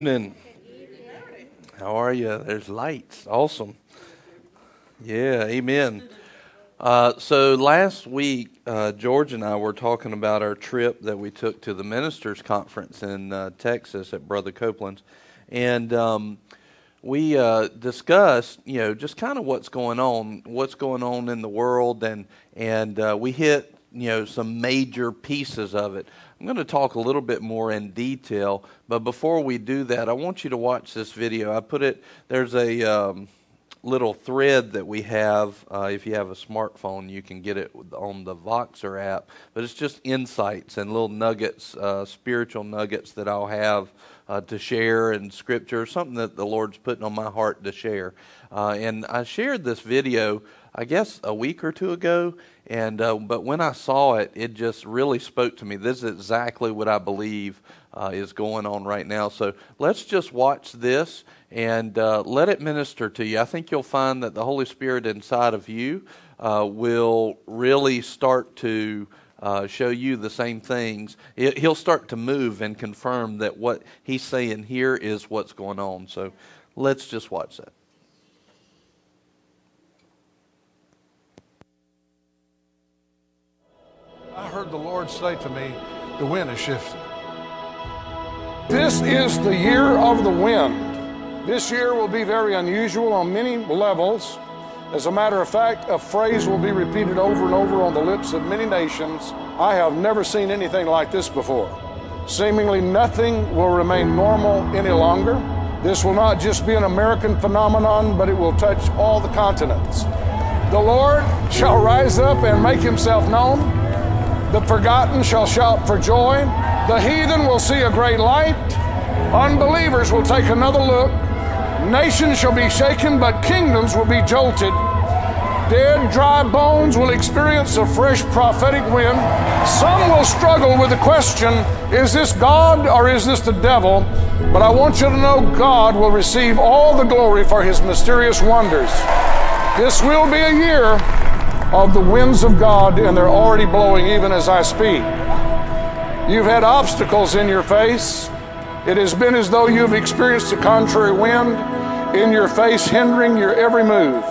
evening. How are you? There's lights. Awesome. Yeah, amen. Uh, so last week, uh, George and I were talking about our trip that we took to the ministers' conference in uh, Texas at Brother Copeland's, and um, we uh, discussed, you know, just kind of what's going on, what's going on in the world, and and uh, we hit, you know, some major pieces of it. I'm going to talk a little bit more in detail, but before we do that, I want you to watch this video. I put it, there's a um, little thread that we have. Uh, if you have a smartphone, you can get it on the Voxer app, but it's just insights and little nuggets, uh, spiritual nuggets that I'll have. Uh, to share in scripture, something that the Lord's putting on my heart to share. Uh, and I shared this video, I guess, a week or two ago, and uh, but when I saw it, it just really spoke to me. This is exactly what I believe uh, is going on right now. So let's just watch this and uh, let it minister to you. I think you'll find that the Holy Spirit inside of you uh, will really start to. Uh, show you the same things. It, he'll start to move and confirm that what he's saying here is what's going on. So let's just watch that. I heard the Lord say to me, the wind is shifting. This is the year of the wind. This year will be very unusual on many levels. As a matter of fact, a phrase will be repeated over and over on the lips of many nations. I have never seen anything like this before. Seemingly nothing will remain normal any longer. This will not just be an American phenomenon, but it will touch all the continents. The Lord shall rise up and make himself known. The forgotten shall shout for joy. The heathen will see a great light. Unbelievers will take another look. Nations shall be shaken, but kingdoms will be jolted. Dead, dry bones will experience a fresh prophetic wind. Some will struggle with the question is this God or is this the devil? But I want you to know God will receive all the glory for his mysterious wonders. This will be a year of the winds of God, and they're already blowing even as I speak. You've had obstacles in your face. It has been as though you've experienced a contrary wind in your face, hindering your every move.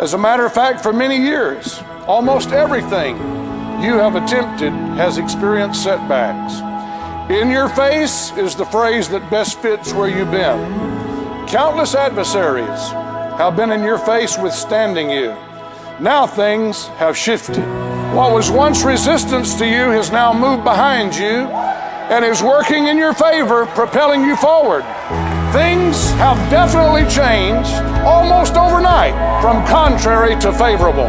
As a matter of fact, for many years, almost everything you have attempted has experienced setbacks. In your face is the phrase that best fits where you've been. Countless adversaries have been in your face withstanding you. Now things have shifted. What was once resistance to you has now moved behind you and is working in your favor, propelling you forward. Things have definitely changed almost overnight from contrary to favorable.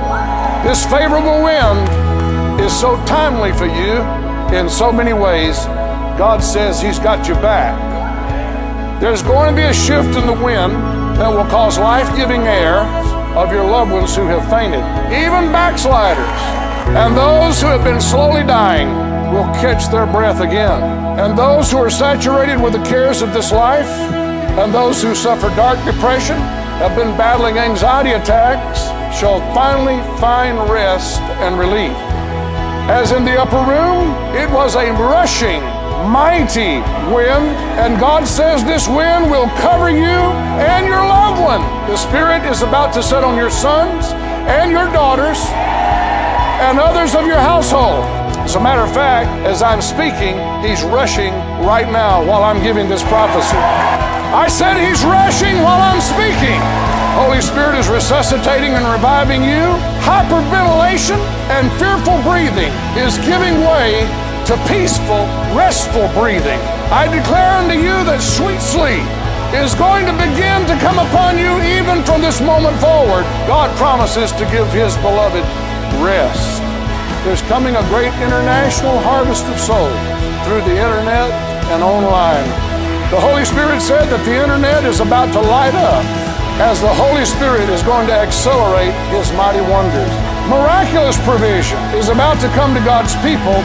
This favorable wind is so timely for you in so many ways. God says He's got your back. There's going to be a shift in the wind that will cause life giving air of your loved ones who have fainted, even backsliders. And those who have been slowly dying will catch their breath again. And those who are saturated with the cares of this life, and those who suffer dark depression, have been battling anxiety attacks, shall finally find rest and relief. As in the upper room, it was a rushing mighty wind, and God says this wind will cover you and your loved one. The Spirit is about to set on your sons and your daughters and others of your household. As a matter of fact, as I'm speaking, He's rushing right now while I'm giving this prophecy. I said He's rushing while I'm speaking. Holy Spirit is resuscitating and reviving you. Hyperventilation and fearful breathing is giving way to peaceful, restful breathing. I declare unto you that sweet sleep is going to begin to come upon you even from this moment forward. God promises to give His beloved rest. There's coming a great international harvest of souls through the internet and online. The Holy Spirit said that the internet is about to light up as the Holy Spirit is going to accelerate His mighty wonders. Miraculous provision is about to come to God's people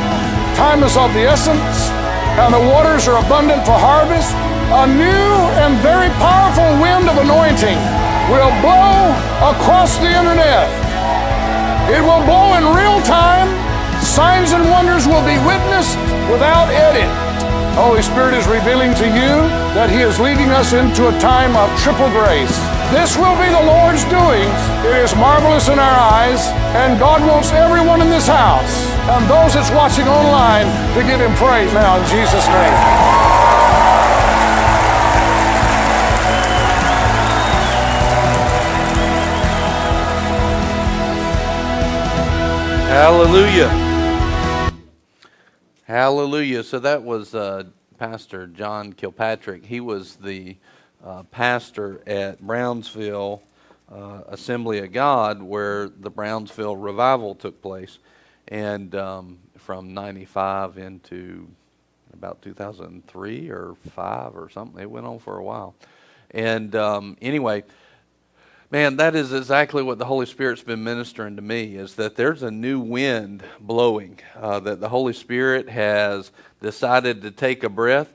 Time is of the essence, and the waters are abundant for harvest. A new and very powerful wind of anointing will blow across the internet. It will blow in real time. Signs and wonders will be witnessed without edit. Holy Spirit is revealing to you that He is leading us into a time of triple grace. This will be the Lord's doings. It is marvelous in our eyes, and God wants everyone in this house and those that's watching online to give Him praise now in Jesus' name. Hallelujah. Hallelujah. So that was uh, Pastor John Kilpatrick. He was the uh, pastor at Brownsville uh, Assembly of God, where the Brownsville revival took place, and um, from '95 into about 2003 or five or something. It went on for a while, and um, anyway Man, that is exactly what the Holy Spirit's been ministering to me is that there's a new wind blowing, uh, that the Holy Spirit has decided to take a breath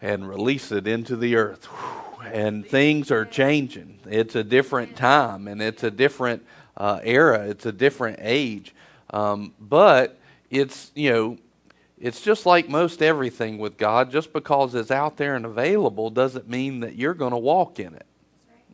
and release it into the earth. And things are changing. It's a different time and it's a different uh, era, it's a different age. Um, but it's, you know, it's just like most everything with God. Just because it's out there and available doesn't mean that you're going to walk in it.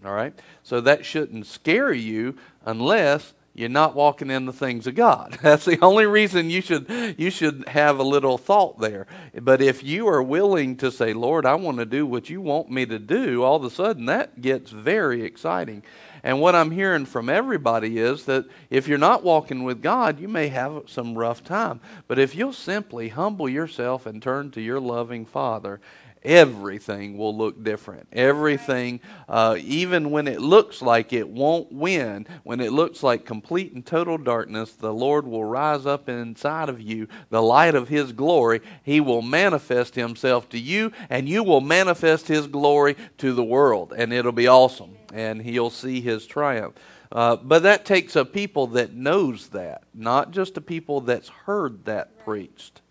All right? So that shouldn't scare you unless you're not walking in the things of God. That's the only reason you should you should have a little thought there. But if you are willing to say, "Lord, I want to do what you want me to do," all of a sudden that gets very exciting. And what I'm hearing from everybody is that if you're not walking with God, you may have some rough time. But if you'll simply humble yourself and turn to your loving Father everything will look different. Everything, uh, even when it looks like it won't win, when it looks like complete and total darkness, the Lord will rise up inside of you, the light of His glory. He will manifest Himself to you, and you will manifest His glory to the world, and it'll be awesome. And He'll see His triumph. Uh, but that takes a people that knows that, not just a people that's heard that preached,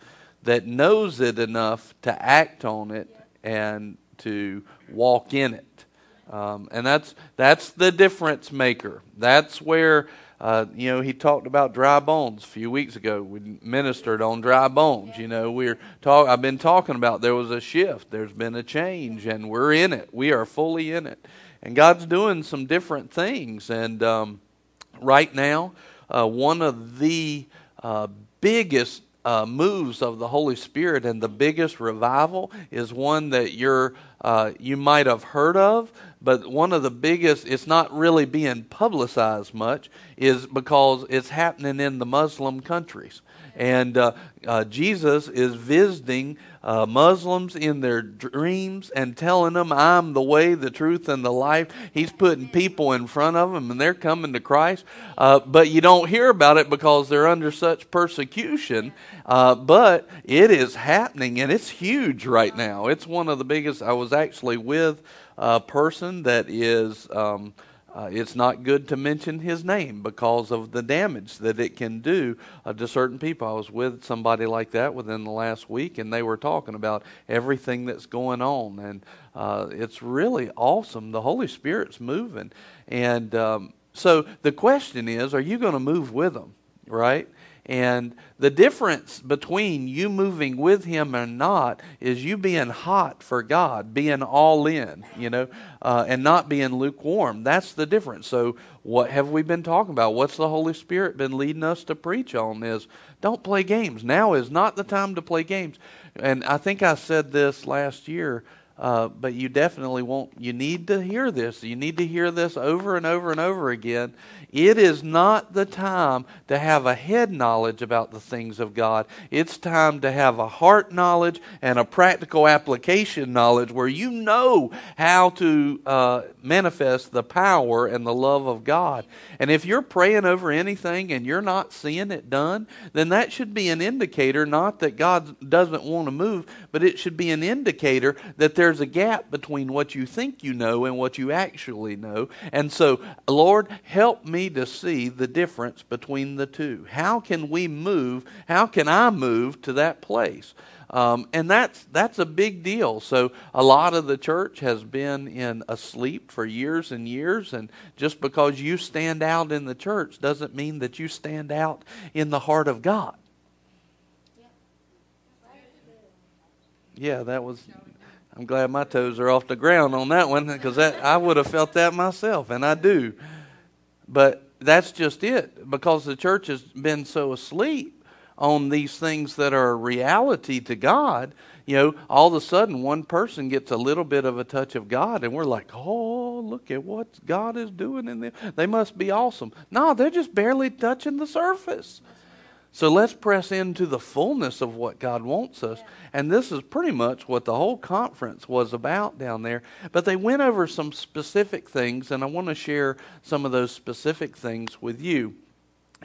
that knows it enough to act on it and to walk in it. Um, and that's that's the difference maker. That's where uh, you know he talked about dry bones a few weeks ago. We ministered on dry bones. You know we're talk. I've been talking about there was a shift. There's been a change, and we're in it. We are fully in it, and God's doing some different things. And um, right now, uh, one of the uh, biggest uh, moves of the Holy Spirit and the biggest revival is one that you're uh, you might have heard of, but one of the biggest it's not really being publicized much is because it's happening in the Muslim countries. And uh, uh, Jesus is visiting uh, Muslims in their dreams and telling them, I'm the way, the truth, and the life. He's putting people in front of them and they're coming to Christ. Uh, but you don't hear about it because they're under such persecution. Uh, but it is happening and it's huge right now. It's one of the biggest. I was actually with a person that is. Um, uh, it's not good to mention his name because of the damage that it can do uh, to certain people. I was with somebody like that within the last week, and they were talking about everything that's going on, and uh, it's really awesome. The Holy Spirit's moving, and um, so the question is, are you going to move with them? Right? And the difference between you moving with Him or not is you being hot for God, being all in, you know, uh, and not being lukewarm. That's the difference. So, what have we been talking about? What's the Holy Spirit been leading us to preach on? Is don't play games. Now is not the time to play games. And I think I said this last year. Uh, but you definitely won't. You need to hear this. You need to hear this over and over and over again it is not the time to have a head knowledge about the things of God. It's time to have a heart knowledge and a practical application knowledge where you know how to uh, manifest the power and the love of God. And if you're praying over anything and you're not seeing it done, then that should be an indicator not that God doesn't want to move, but it should be an indicator that there's a gap between what you think you know and what you actually know. And so, Lord, help me to see the difference between the two. How can we move? How can I move to that place? Um, and that's that's a big deal. So a lot of the church has been in asleep for years and years, and just because you stand out in the church doesn't mean that you stand out in the heart of God. Yeah, that was. I'm glad my toes are off the ground on that one because I would have felt that myself, and I do. But that's just it because the church has been so asleep on these things that are reality to God. You know, all of a sudden one person gets a little bit of a touch of God, and we're like, oh, look at what God is doing in them. They must be awesome. No, they're just barely touching the surface. So let's press into the fullness of what God wants us. And this is pretty much what the whole conference was about down there. But they went over some specific things, and I want to share some of those specific things with you.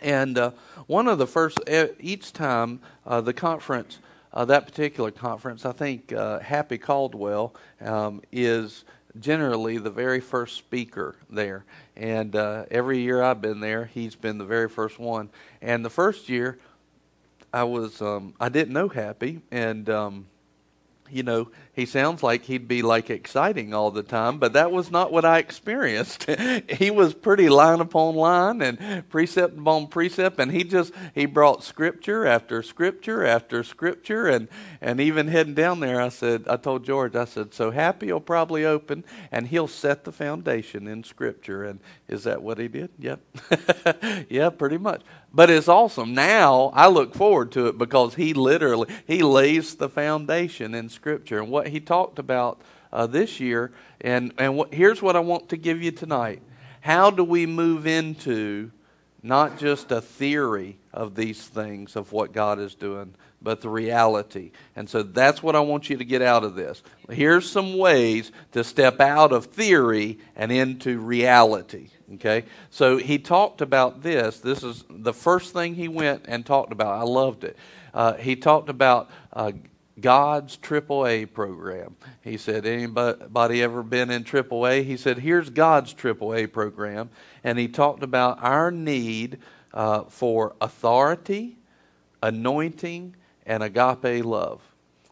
And uh, one of the first, each time uh, the conference, uh, that particular conference, I think uh, Happy Caldwell um, is generally the very first speaker there. And uh, every year I've been there, he's been the very first one. And the first year, I was um, I didn't know Happy, and um, you know, he sounds like he'd be like exciting all the time, but that was not what I experienced. he was pretty line upon line and precept upon precept, and he just he brought scripture after scripture after scripture, and and even heading down there, I said, I told George, I said, so happy he'll probably open, and he'll set the foundation in scripture, and is that what he did? Yep, yeah, pretty much. But it's awesome. Now I look forward to it because he literally he lays the foundation in Scripture and what he talked about uh, this year. And and what, here's what I want to give you tonight. How do we move into not just a theory of these things of what God is doing, but the reality. And so that's what I want you to get out of this. Here's some ways to step out of theory and into reality. Okay? So he talked about this. This is the first thing he went and talked about. I loved it. Uh, he talked about uh, God's AAA program. He said, anybody ever been in AAA? He said, here's God's AAA program. And he talked about our need uh, for authority, anointing, and agape love.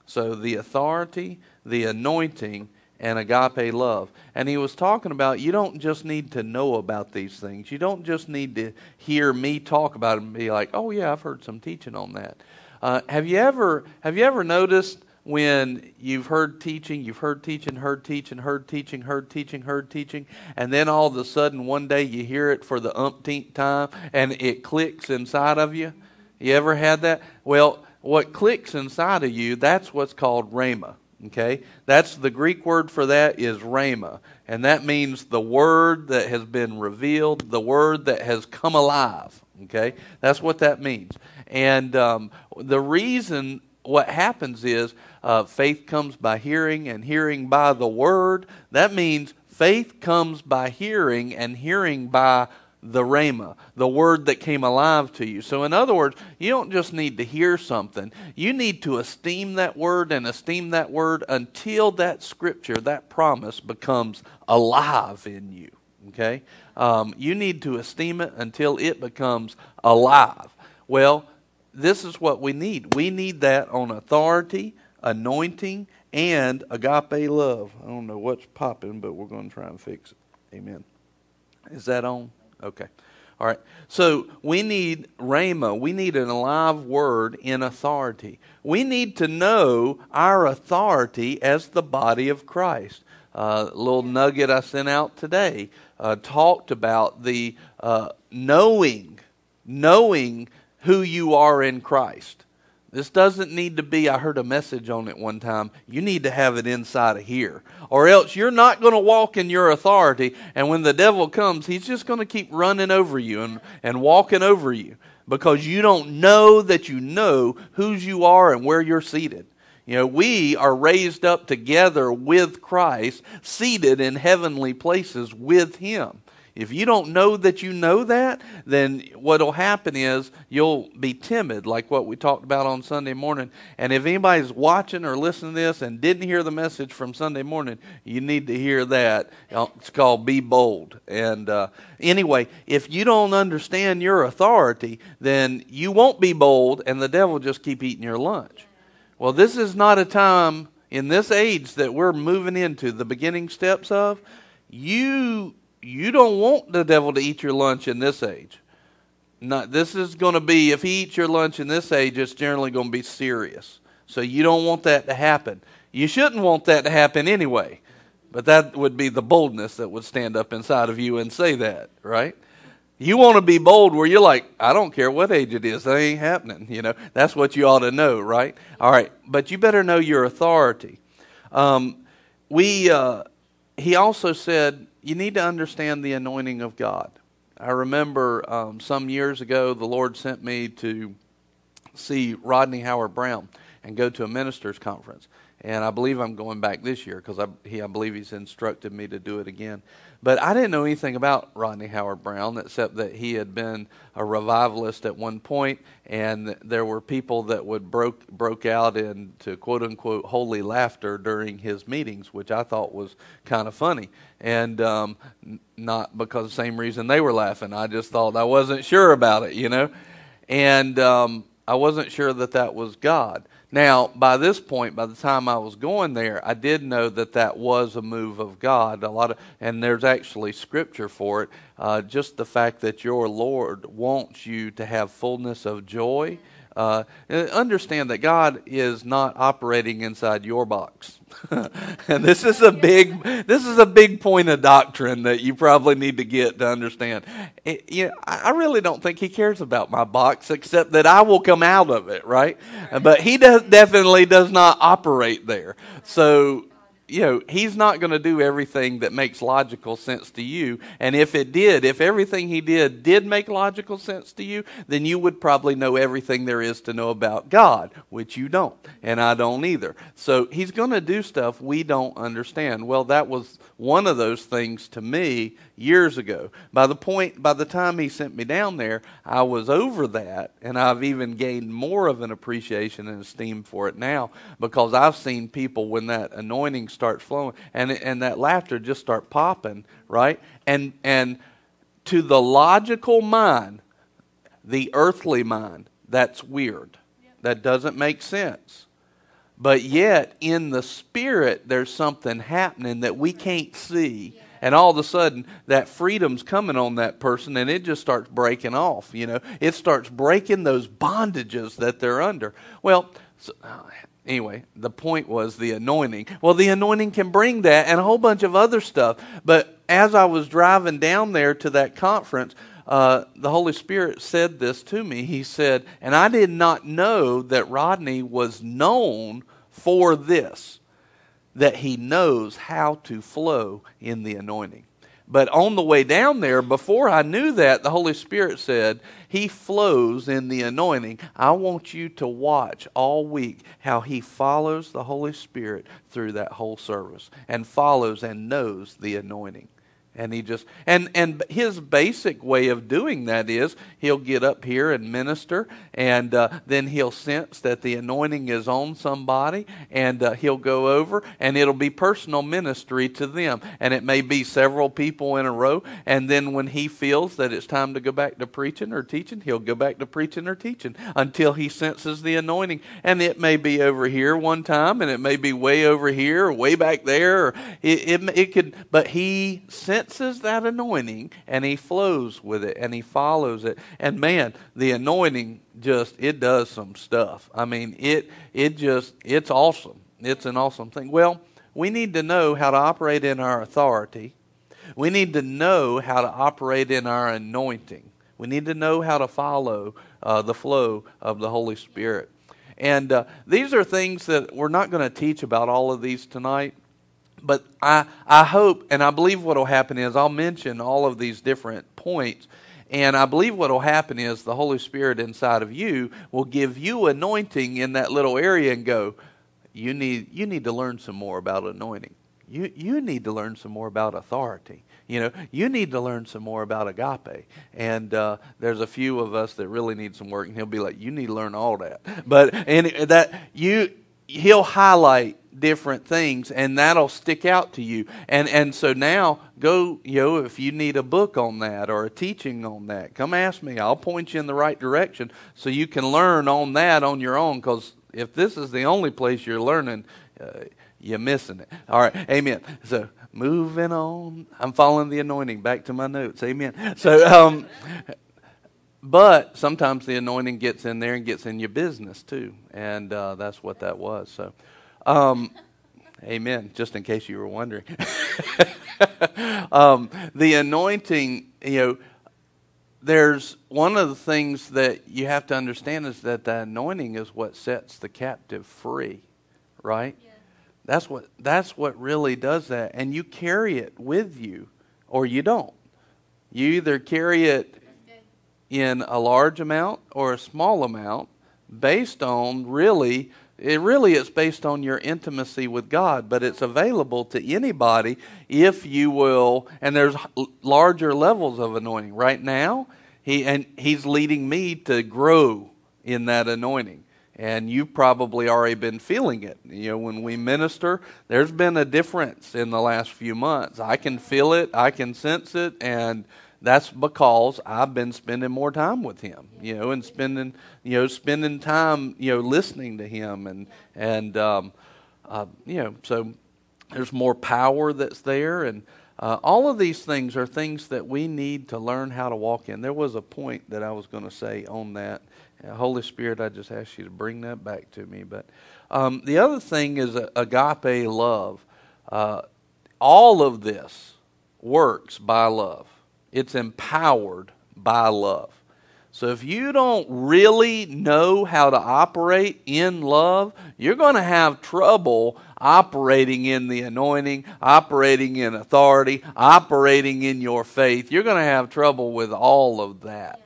So the authority, the anointing, and agape love. And he was talking about you don't just need to know about these things. You don't just need to hear me talk about it and be like, "Oh yeah, I've heard some teaching on that." Uh, have you ever have you ever noticed when you've heard teaching, you've heard teaching, heard teaching, heard teaching, heard teaching, heard teaching, and then all of a sudden one day you hear it for the umpteenth time and it clicks inside of you? You ever had that? Well, what clicks inside of you, that's what's called rhema. Okay? That's the Greek word for that is rhema. And that means the word that has been revealed, the word that has come alive. Okay? That's what that means. And um, the reason what happens is uh, faith comes by hearing, and hearing by the word. That means faith comes by hearing, and hearing by the rhema, the word that came alive to you. So, in other words, you don't just need to hear something, you need to esteem that word and esteem that word until that scripture, that promise becomes alive in you. Okay? Um, you need to esteem it until it becomes alive. Well, this is what we need. We need that on authority, anointing, and agape love. I don't know what's popping, but we're going to try and fix it. Amen. Is that on? Okay. All right. So we need rhema. We need an alive word in authority. We need to know our authority as the body of Christ. Uh, a little nugget I sent out today uh, talked about the uh, knowing, knowing who you are in Christ. This doesn't need to be, I heard a message on it one time. You need to have it inside of here. Or else you're not going to walk in your authority. And when the devil comes, he's just going to keep running over you and, and walking over you because you don't know that you know whose you are and where you're seated. You know, we are raised up together with Christ, seated in heavenly places with Him. If you don't know that you know that, then what'll happen is you'll be timid, like what we talked about on Sunday morning. And if anybody's watching or listening to this and didn't hear the message from Sunday morning, you need to hear that. It's called Be Bold. And uh, anyway, if you don't understand your authority, then you won't be bold, and the devil just keep eating your lunch. Well, this is not a time in this age that we're moving into the beginning steps of. You you don't want the devil to eat your lunch in this age. Not, this is going to be, if he eats your lunch in this age, it's generally going to be serious. So you don't want that to happen. You shouldn't want that to happen anyway. But that would be the boldness that would stand up inside of you and say that, right? You want to be bold where you're like, I don't care what age it is, that ain't happening. You know, that's what you ought to know, right? All right, but you better know your authority. Um, we, uh, he also said, you need to understand the anointing of God. I remember um, some years ago, the Lord sent me to see Rodney Howard-Browne and go to a ministers' conference and I believe I'm going back this year because I, he, I believe he's instructed me to do it again. But I didn't know anything about Rodney Howard-Browne except that he had been a revivalist at one point, and there were people that would broke broke out into quote unquote holy laughter during his meetings, which I thought was kind of funny, and um, not because the same reason they were laughing. I just thought I wasn't sure about it, you know, and um, I wasn't sure that that was God. Now, by this point, by the time I was going there, I did know that that was a move of God. A lot of, and there's actually scripture for it. Uh, just the fact that your Lord wants you to have fullness of joy. Uh, understand that God is not operating inside your box. and this is a big this is a big point of doctrine that you probably need to get to understand. It, you know, I really don't think he cares about my box except that I will come out of it, right? But he does definitely does not operate there. So you know, he's not going to do everything that makes logical sense to you. And if it did, if everything he did did make logical sense to you, then you would probably know everything there is to know about God, which you don't. And I don't either. So he's going to do stuff we don't understand. Well, that was one of those things to me years ago. By the point, by the time he sent me down there, I was over that, and I've even gained more of an appreciation and esteem for it now because I've seen people when that anointing starts flowing and and that laughter just start popping, right? And and to the logical mind, the earthly mind, that's weird. That doesn't make sense. But yet, in the spirit, there's something happening that we can't see. And all of a sudden, that freedom's coming on that person, and it just starts breaking off. You know, it starts breaking those bondages that they're under. Well, so, anyway, the point was the anointing. Well, the anointing can bring that and a whole bunch of other stuff. But as I was driving down there to that conference, uh, the Holy Spirit said this to me. He said, and I did not know that Rodney was known for this, that he knows how to flow in the anointing. But on the way down there, before I knew that, the Holy Spirit said, He flows in the anointing. I want you to watch all week how He follows the Holy Spirit through that whole service and follows and knows the anointing and he just and and his basic way of doing that is he'll get up here and minister and uh, then he'll sense that the anointing is on somebody and uh, he'll go over and it'll be personal ministry to them. And it may be several people in a row and then when he feels that it's time to go back to preaching or teaching he'll go back to preaching or teaching until he senses the anointing. And it may be over here one time and it may be way over here or way back there or it, it, it could but he senses senses that anointing and he flows with it and he follows it. And man, the anointing just it does some stuff. I mean, it it just it's awesome. It's an awesome thing. Well, we need to know how to operate in our authority. We need to know how to operate in our anointing. We need to know how to follow uh, the flow of the Holy Spirit. And uh, these are things that we're not going to teach about all of these tonight but I, I hope and I believe what will happen is I'll mention all of these different points. And I believe what will happen is the Holy Spirit inside of you will give you anointing in that little area and go, you need, you need to learn some more about anointing. You, you need to learn some more about authority. You know, you need to learn some more about agape. And uh, there's a few of us that really need some work, and he'll be like, "You need to learn all that." But and that you, he'll highlight different things and that'll stick out to you. And and so now go you know if you need a book on that or a teaching on that come ask me. I'll point you in the right direction so you can learn on that on your own because if this is the only place you're learning uh, you're missing it. All right. Amen. So moving on. I'm following the anointing. Back to my notes. Amen. So um but sometimes the anointing gets in there and gets in your business too, and uh, that's what that was. So, um, amen. Just in case you were wondering, um, the anointing, you know, there's one of the things that you have to understand is that the anointing is what sets the captive free, right? Yeah. That's what that's what really does that, and you carry it with you, or you don't. You either carry it in a large amount or a small amount based on really it really is based on your intimacy with God, but it's available to anybody if you will. And there's larger levels of anointing right now. He and he's leading me to grow in that anointing. And you've probably already been feeling it. You know, when we minister, there's been a difference in the last few months. I can feel it, I can sense it, and that's because I've been spending more time with him, you know, and spending, you know, spending time, you know, listening to him, and and um, uh, you know, so there's more power that's there, and uh, all of these things are things that we need to learn how to walk in. There was a point that I was going to say on that. Uh, Holy Spirit, I just ask you to bring that back to me. But um, the other thing is agape love. Uh, all of this works by love. It's empowered by love. So if you don't really know how to operate in love, you're going to have trouble operating in the anointing, operating in authority, operating in your faith. You're going to have trouble with all of that.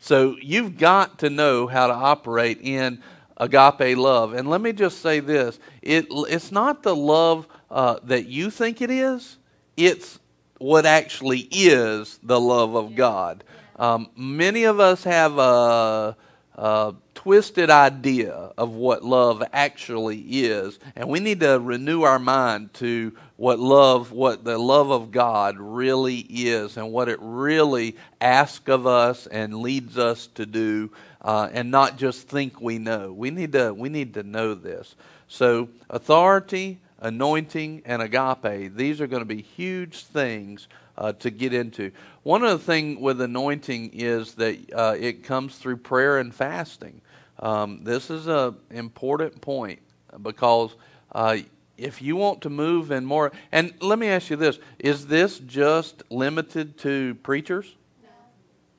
So you've got to know how to operate in agape love. And let me just say this it, it's not the love uh, that you think it is, it's what actually is the love of God. Um, many of us have a, a, twisted idea of what love actually is, and we need to renew our mind to what love, what the love of God really is, and what it really asks of us and leads us to do, uh, and not just think we know. We need to we need to know this. So authority anointing, and agape. These are going to be huge things uh, to get into. One of the things with anointing is that uh, it comes through prayer and fasting. Um, this is an important point because uh, if you want to move in more, and let me ask you this: Is this just limited to preachers?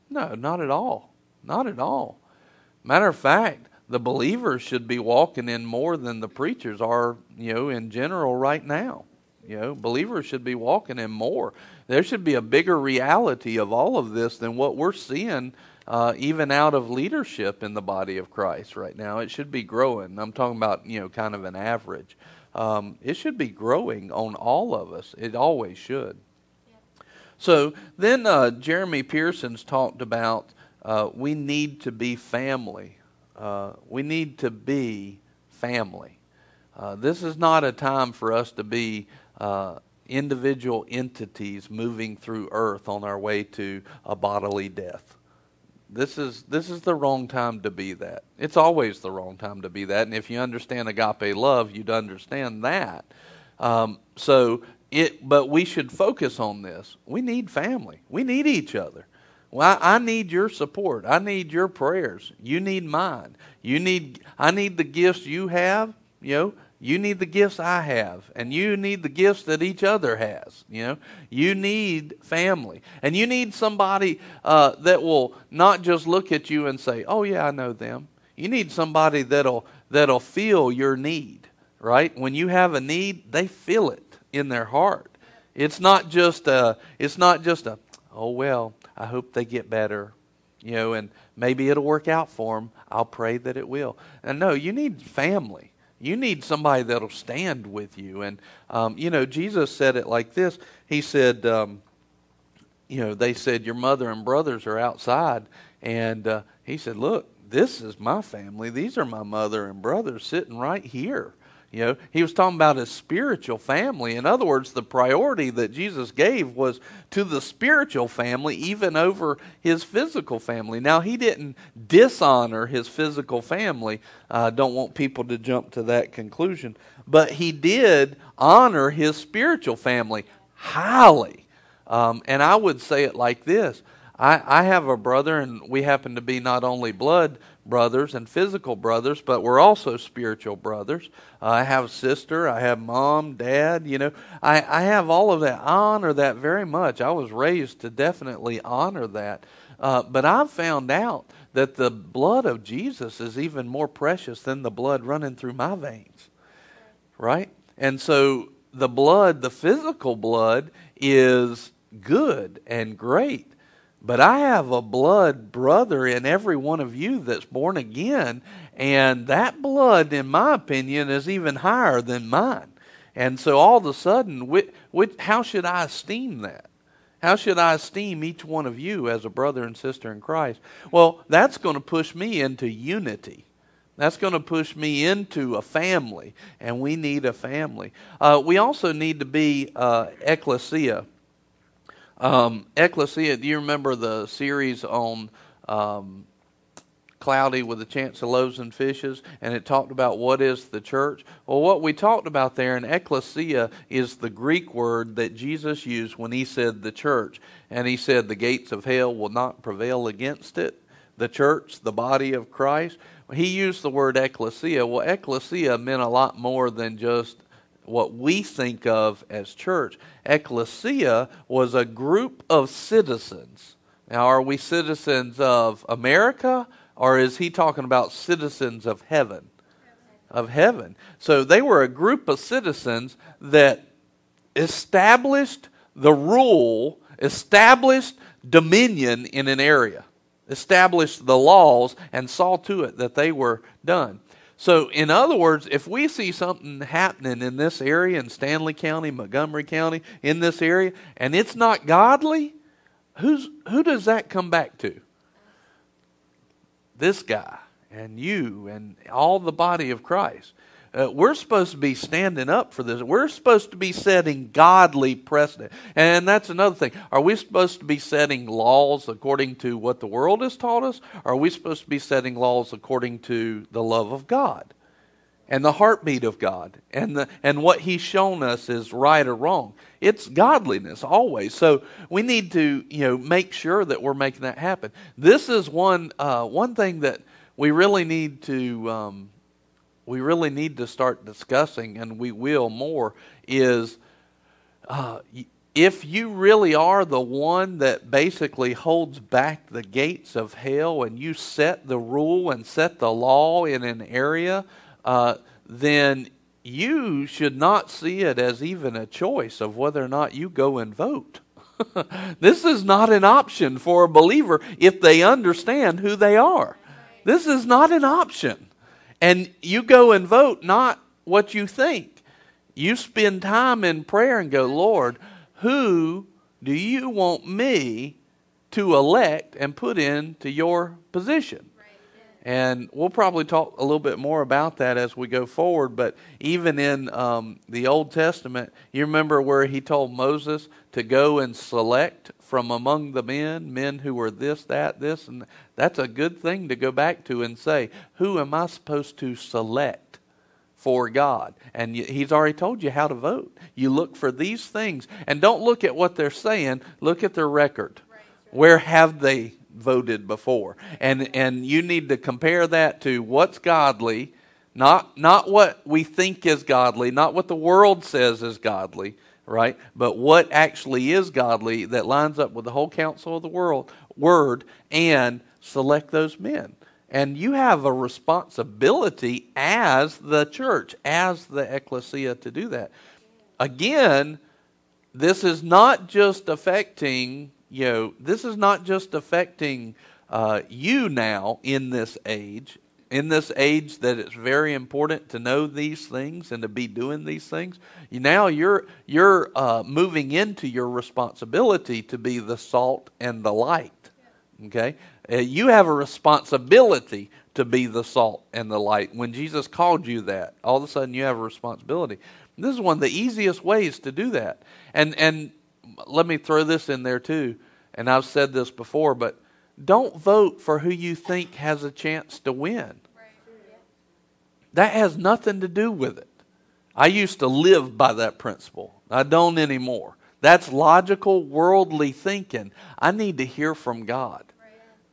No, no not at all. Not at all. Matter of fact, the believers should be walking in more than the preachers are, you know, in general right now. You know, believers should be walking in more. There should be a bigger reality of all of this than what we're seeing uh, even out of leadership in the body of Christ right now. It should be growing. I'm talking about, you know, kind of an average. Um, it should be growing on all of us. It always should. So then uh, Jeremy Pearsons talked about uh, we need to be family. Uh, we need to be family. Uh, this is not a time for us to be uh, individual entities moving through earth on our way to a bodily death. This is this is the wrong time to be that. It's always the wrong time to be that. And if you understand agape love, you'd understand that. Um, so it, but we should focus on this. We need family. We need each other. Well, I, need your support. I need your prayers. You need mine. You need I need the gifts you have, you know, you need the gifts I have, and you need the gifts that each other has. You know, you need family, and you need somebody uh, that will not just look at you and say, "Oh yeah, I know them." You need somebody that'll that'll feel your need. Right? When you have a need, they feel it in their heart. It's not just a. It's not just a. Oh well, I hope they get better, you know, and maybe it'll work out for them. I'll pray that it will. And no, you need family. You need somebody that'll stand with you. And, um, you know, Jesus said it like this He said, um, you know, they said, Your mother and brothers are outside. And uh, He said, Look, this is my family. These are my mother and brothers sitting right here. You know, he was talking about his spiritual family. In other words, the priority that Jesus gave was to the spiritual family, even over his physical family. Now, he didn't dishonor his physical family. I uh, don't want people to jump to that conclusion. But he did honor his spiritual family highly. Um, and I would say it like this I, I have a brother, and we happen to be not only blood brothers and physical brothers, but we're also spiritual brothers. Uh, I have a sister, I have mom, dad, you know. I, I have all of that. I honor that very much. I was raised to definitely honor that. Uh, but I've found out that the blood of Jesus is even more precious than the blood running through my veins. Right? And so the blood, the physical blood, is good and great. But I have a blood brother in every one of you that's born again, and that blood, in my opinion, is even higher than mine. And so all of a sudden, how should I esteem that? How should I esteem each one of you as a brother and sister in Christ? Well, that's going to push me into unity. That's going to push me into a family, and we need a family. Uh, we also need to be uh, ecclesia. Um, ecclesia, do you remember the series on um, Cloudy with a Chance of Loaves and Fishes? And it talked about what is the church? Well, what we talked about there in ecclesia is the Greek word that Jesus used when he said the church. And he said the gates of hell will not prevail against it. The church, the body of Christ. He used the word ecclesia. Well, ecclesia meant a lot more than just what we think of as church. Ecclesia was a group of citizens. Now, are we citizens of America, or is he talking about citizens of heaven? Of heaven. So they were a group of citizens that established the rule, established dominion in an area, established the laws, and saw to it that they were done. So, in other words, if we see something happening in this area, in Stanly County, Montgomery County, in this area, and it's not godly, who's, who does that come back to? This guy, and you, and all the body of Christ. Uh, we're supposed to be standing up for this. We're supposed to be setting godly precedent. And that's another thing. Are we supposed to be setting laws according to what the world has taught us? Are we supposed to be setting laws according to the love of God and the heartbeat of God and, the, and what He's shown us is right or wrong? It's godliness always. So we need to you know, make sure that we're making that happen. This is one, uh, one thing that we really need to. Um, we really need to start discussing, and we will more, is uh, if you really are the one that basically holds back the gates of hell and you set the rule and set the law in an area, uh, then you should not see it as even a choice of whether or not you go and vote. this is not an option for a believer if they understand who they are. This is not an option. And you go and vote not what you think. You spend time in prayer and go, Lord, who do you want me to elect and put into your position? And we'll probably talk a little bit more about that as we go forward. But even in um, the Old Testament, you remember where he told Moses to go and select from among the men, men who were this, that, this, and that's a good thing to go back to and say, who am I supposed to select for God? And he's already told you how to vote. You look for these things, and don't look at what they're saying, look at their record. Where have they voted before? And, and you need to compare that to what's godly, not, not what we think is godly, not what the world says is godly, right? But what actually is godly that lines up with the whole counsel of the world, word, and select those men. And you have a responsibility as the church, as the ecclesia to do that. Again, this is not just affecting, you know, this is not just affecting uh, you now in this age in this age that it's very important to know these things and to be doing these things. Now you're you're uh, moving into your responsibility to be the salt and the light. Okay, uh, you have a responsibility to be the salt and the light. When Jesus called you that, all of a sudden you have a responsibility. This is one of the easiest ways to do that. And and let me throw this in there too. And I've said this before, but don't vote for who you think has a chance to win. That has nothing to do with it. I used to live by that principle. I don't anymore. That's logical, worldly thinking. I need to hear from God.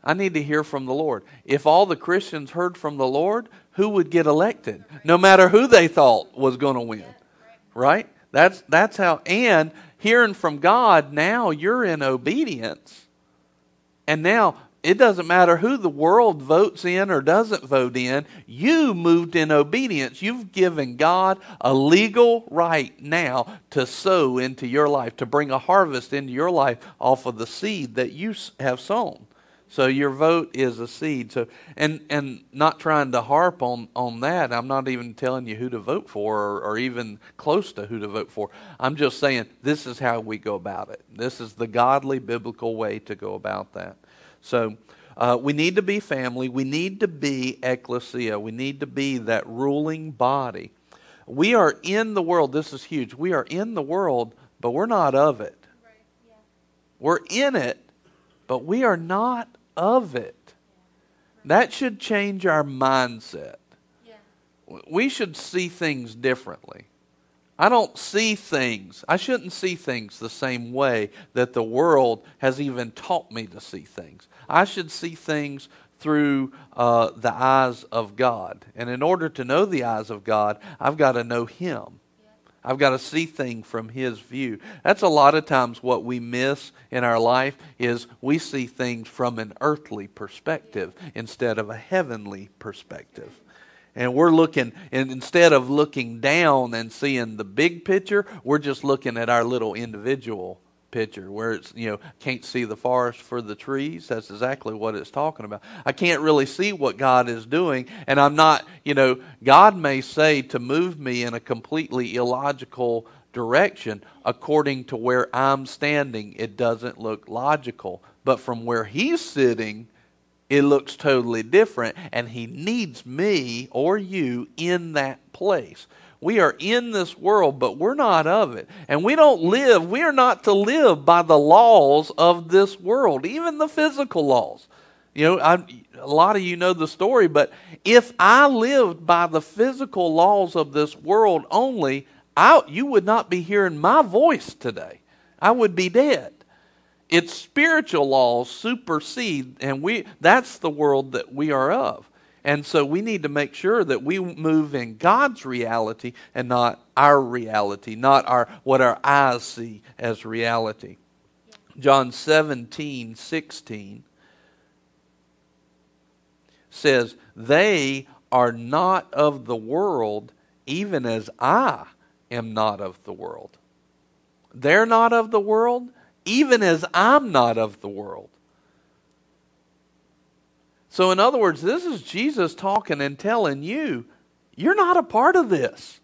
I need to hear from the Lord. If all the Christians heard from the Lord, who would get elected? No matter who they thought was going to win. Right? That's that's how and hearing from God, now you're in obedience. And now it doesn't matter who the world votes in or doesn't vote in, you moved in obedience. You've given God a legal right now to sow into your life, to bring a harvest into your life off of the seed that you have sown. So your vote is a seed. So and and not trying to harp on on that. I'm not even telling you who to vote for or, or even close to who to vote for. I'm just saying this is how we go about it. This is the godly biblical way to go about that. So uh, we need to be family. We need to be ecclesia. We need to be that ruling body. We are in the world. This is huge. We are in the world, but we're not of it. We're in it, but we are not of it. That should change our mindset. We should see things differently. I don't see things, I shouldn't see things the same way that the world has even taught me to see things. I should see things through uh, the eyes of God. And in order to know the eyes of God, I've got to know Him. I've got to see things from his view. That's a lot of times what we miss in our life is we see things from an earthly perspective instead of a heavenly perspective. And we're looking, and instead of looking down and seeing the big picture, we're just looking at our little individual picture where it's you know can't see the forest for the trees. That's exactly what it's talking about. I can't really see what god is doing and i'm not you know god may say to move me in a completely illogical direction according to where i'm standing. It doesn't look logical. But from where he's sitting it looks totally different and he needs me or you in that place we are in this world, but we're not of it. And we don't live, we are not to live by the laws of this world, even the physical laws. You know, I, a lot of you know the story, but if I lived by the physical laws of this world only, I, you would not be hearing my voice today. I would be dead. Its spiritual laws supersede, and we that's the world that we are of. And so we need to make sure that we move in God's reality and not our reality, not our what our eyes see as reality. John 17, 16 says, They are not of the world, even as I am not of the world. They're not of the world, even as I'm not of the world. So, in other words, this is Jesus talking and telling you, you're not a part of this.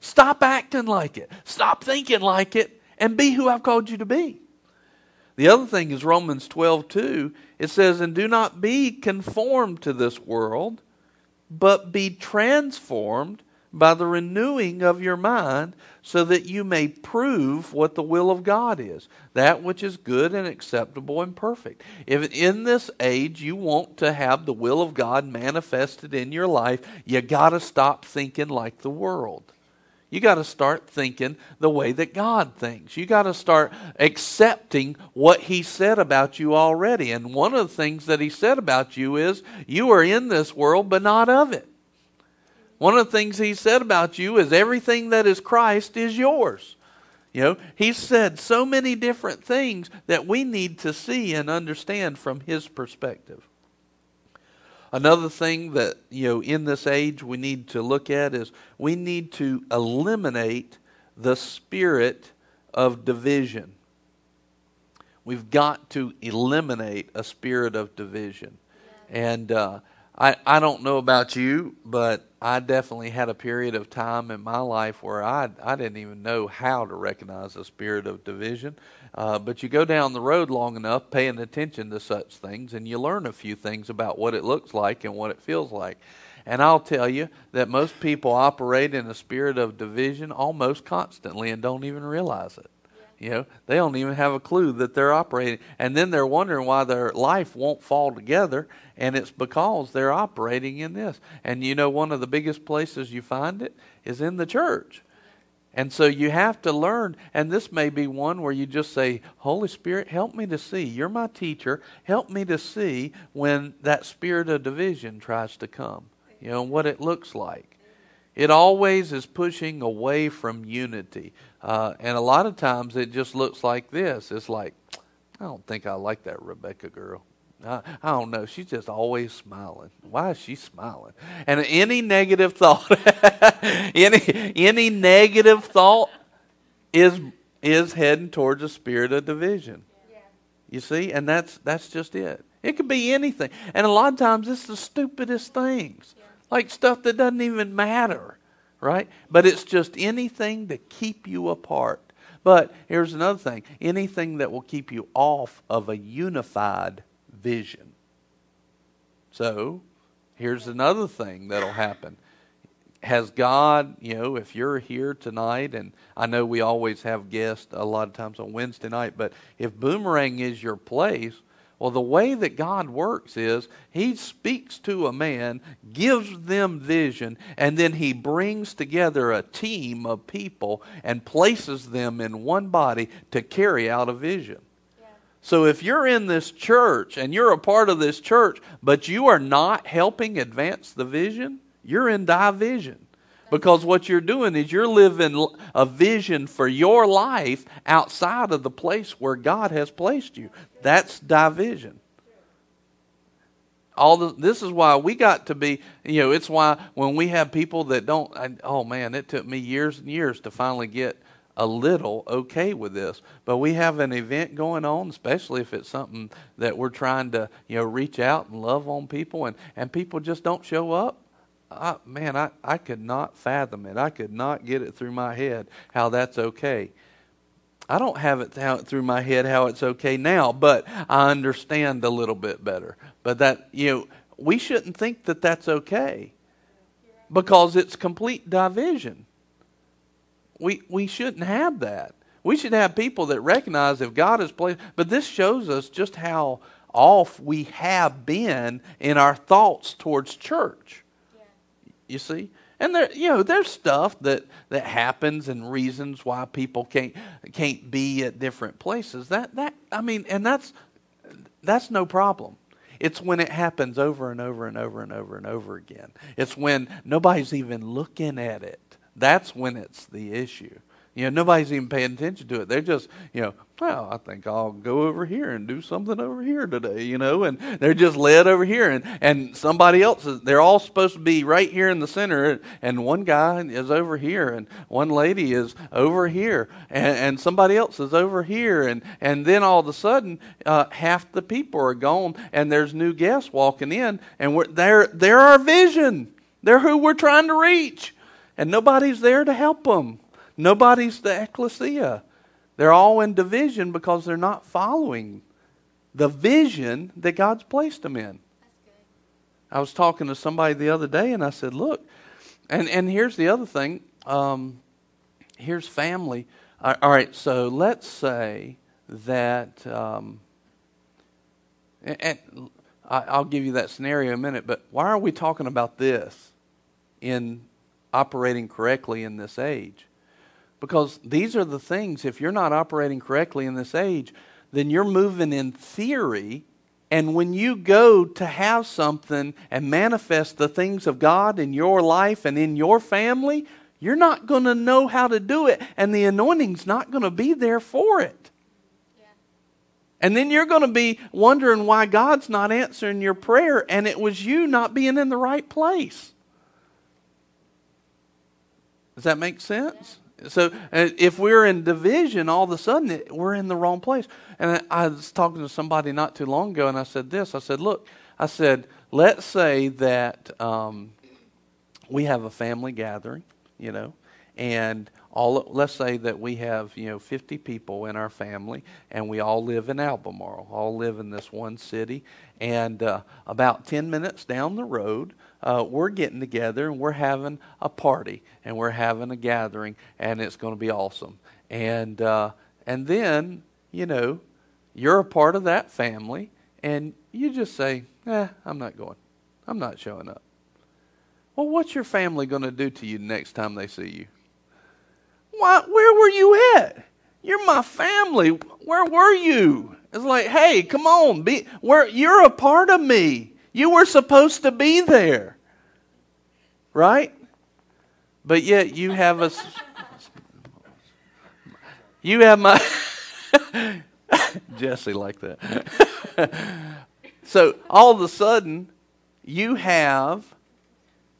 Stop acting like it. Stop thinking like it and be who I've called you to be. The other thing is Romans 12, 2. It says, And do not be conformed to this world, but be transformed by the renewing of your mind, so that you may prove what the will of God is, that which is good and acceptable and perfect. If in this age you want to have the will of God manifested in your life, you got to stop thinking like the world. You got to start thinking the way that God thinks. You got to start accepting what He said about you already. And one of the things that He said about you is you are in this world, but not of it. One of the things he said about you is everything that is Christ is yours. You know, he said so many different things that we need to see and understand from his perspective. Another thing that, you know, in this age we need to look at is we need to eliminate the spirit of division. We've got to eliminate a spirit of division. And uh, I, I don't know about you, but I definitely had a period of time in my life where I, I didn't even know how to recognize a spirit of division. Uh, but you go down the road long enough paying attention to such things, and you learn a few things about what it looks like and what it feels like. And I'll tell you that most people operate in a spirit of division almost constantly and don't even realize it. You know, they don't even have a clue that they're operating. And then they're wondering why their life won't fall together. And it's because they're operating in this. And you know, one of the biggest places you find it is in the church. And so you have to learn, and this may be one where you just say, Holy Spirit, help me to see. You're my teacher. Help me to see when that spirit of division tries to come, you know, what it looks like. It always is pushing away from unity. Uh, and a lot of times it just looks like this. It's like, I don't think I like that Rebecca girl. I, I don't know. She's just always smiling. Why is she smiling? And any negative thought, any any negative thought is is heading towards a spirit of division. You see, and that's that's just it. It could be anything, and a lot of times it's the stupidest things, like stuff that doesn't even matter, right? But it's just anything to keep you apart. But here's another thing: anything that will keep you off of a unified vision. So, here's another thing that'll happen. Has God, you know, if you're here tonight, and I know we always have guests a lot of times on Wednesday night, but if Boomerang is your place, well, the way that God works is He speaks to a man, gives them vision, and then He brings together a team of people and places them in one body to carry out a vision. So if you're in this church and you're a part of this church, but you are not helping advance the vision, you're in division. Because what you're doing is you're living a vision for your life outside of the place where God has placed you. That's division. All the, this is why we got to be, you know, it's why when we have people that don't, I, oh man, it took me years and years to finally get a little okay with this. But we have an event going on, especially if it's something that we're trying to, you know, reach out and love on people and, and people just don't show up. I, man, I, I could not fathom it. I could not get it through my head how that's okay. I don't have it through my head how it's okay now, but I understand a little bit better. But that, you know, we shouldn't think that that's okay because it's complete division. We, we shouldn't have that. We should have people that recognize if God has placed, but this shows us just how off we have been in our thoughts towards church. Yeah. You see? And there, you know, there's stuff that, that happens and reasons why people can't can't be at different places. That that I mean, and that's that's no problem. It's when it happens over and over and over and over and over again. It's when nobody's even looking at it that's when it's the issue. You know, nobody's even paying attention to it. They're just, you know, well, I think I'll go over here and do something over here today, you know, and they're just led over here and, and somebody else is, they're all supposed to be right here in the center and one guy is over here and one lady is over here and, and somebody else is over here and, and then all of a sudden, uh, half the people are gone and there's new guests walking in and we're, they're, they're our vision. They're who we're trying to reach and nobody's there to help them. Nobody's the ecclesia. They're all in division because they're not following the vision that God's placed them in. I was talking to somebody the other day and I said, Look, and, and here's the other thing. Um, here's family. All right, so let's say that, um, and, I'll give you that scenario in a minute, but why are we talking about this in operating correctly in this age. Because these are the things, if you're not operating correctly in this age, then you're moving in theory. And when you go to have something and manifest the things of God in your life and in your family, you're not going to know how to do it. And the anointing's not going to be there for it. And then you're going to be wondering why God's not answering your prayer, and it was you not being in the right place. Does that make sense? So if we're in division, all of a sudden we're in the wrong place. And I was talking to somebody not too long ago, and I said this. I said, "Look, I said, let's say that um, we have a family gathering, you know, and all let's say that we have you know 50 people in our family and we all live in albemarle all live in this one city and uh, about 10 minutes down the road uh, we're getting together and we're having a party and we're having a gathering and it's going to be awesome and uh, and then you know you're a part of that family and you just say eh, i'm not going i'm not showing up well what's your family going to do to you next time they see you Why, where were you at? You're my family. Where were you? It's like, hey, come on, be where you're a part of me. You were supposed to be there. Right? But yet you have a you have my Jesse like that. so all of a sudden you have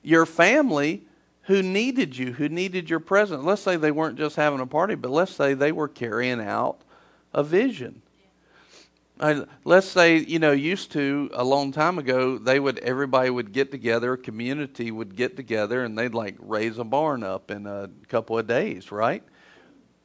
your family who needed you, who needed your presence. Let's say they weren't just having a party, but let's say they were carrying out a vision. Uh, let's say you know used to a long time ago they would everybody would get together community would get together and they'd like raise a barn up in a couple of days right?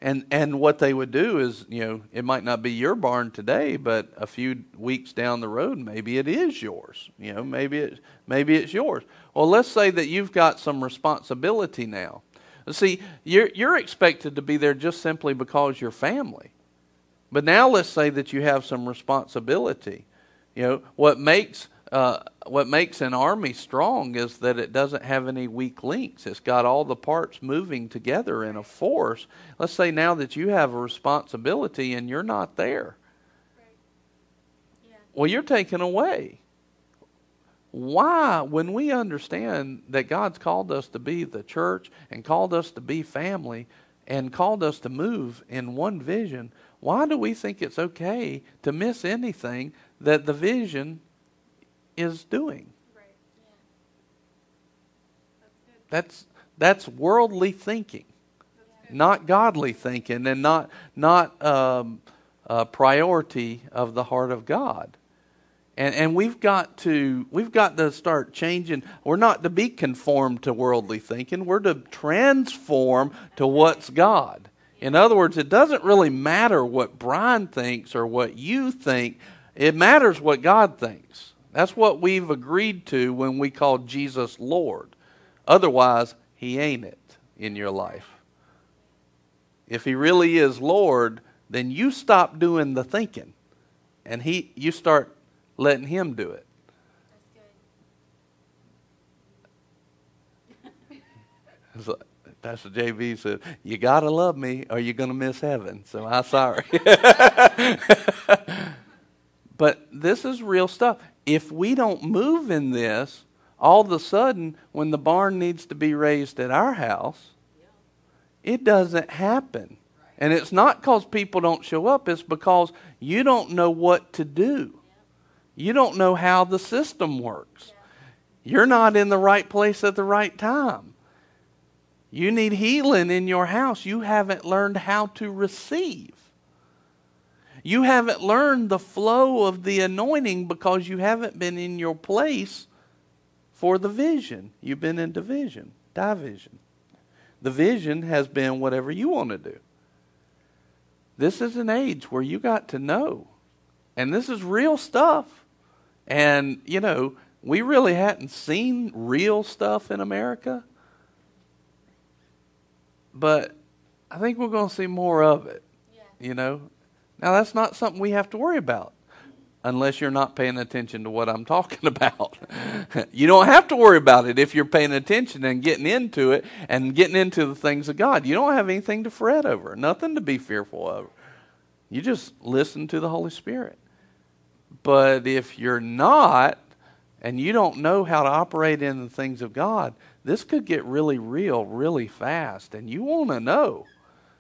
And and what they would do is you know it might not be your barn today but a few weeks down the road maybe it is yours you know maybe it maybe it's yours. Well let's say that you've got some responsibility now. See you're you're expected to be there just simply because you're family but now let's say that you have some responsibility you know what makes uh, what makes an army strong is that it doesn't have any weak links. It's got all the parts moving together in a force. Let's say now that you have a responsibility and you're not there. Well, you're taken away. Why, when we understand that God's called us to be the church and called us to be family and called us to move in one vision, why do we think it's okay to miss anything that the vision is doing. That's, that's worldly thinking, not godly thinking, and not not um, a priority of the heart of God. And, and we've got to we've got to start changing. We're not to be conformed to worldly thinking. We're to transform to what's God. In other words, it doesn't really matter what Brian thinks or what you think. It matters what God thinks. That's what we've agreed to when we call Jesus Lord. Otherwise, he ain't it in your life. If he really is Lord, then you stop doing the thinking and he you start letting him do it. So Pastor JB said, You got to love me or you're going to miss heaven. So I'm sorry. but this is real stuff if we don't move in this, all of a sudden, when the barn needs to be raised at our house, it doesn't happen. And it's not because people don't show up, it's because you don't know what to do. You don't know how the system works. You're not in the right place at the right time. You need healing in your house. You haven't learned how to receive. You haven't learned the flow of the anointing because you haven't been in your place for the vision. You've been in division, division. The vision has been whatever you want to do. This is an age where you got to know. And this is real stuff. And, you know, we really hadn't seen real stuff in America. But I think we're going to see more of it. Yeah. You know, now, that's not something we have to worry about unless you're not paying attention to what I'm talking about. you don't have to worry about it if you're paying attention and getting into it and getting into the things of God. You don't have anything to fret over, nothing to be fearful of. You just listen to the Holy Spirit. But if you're not, and you don't know how to operate in the things of God, this could get really real really fast. And you want to know.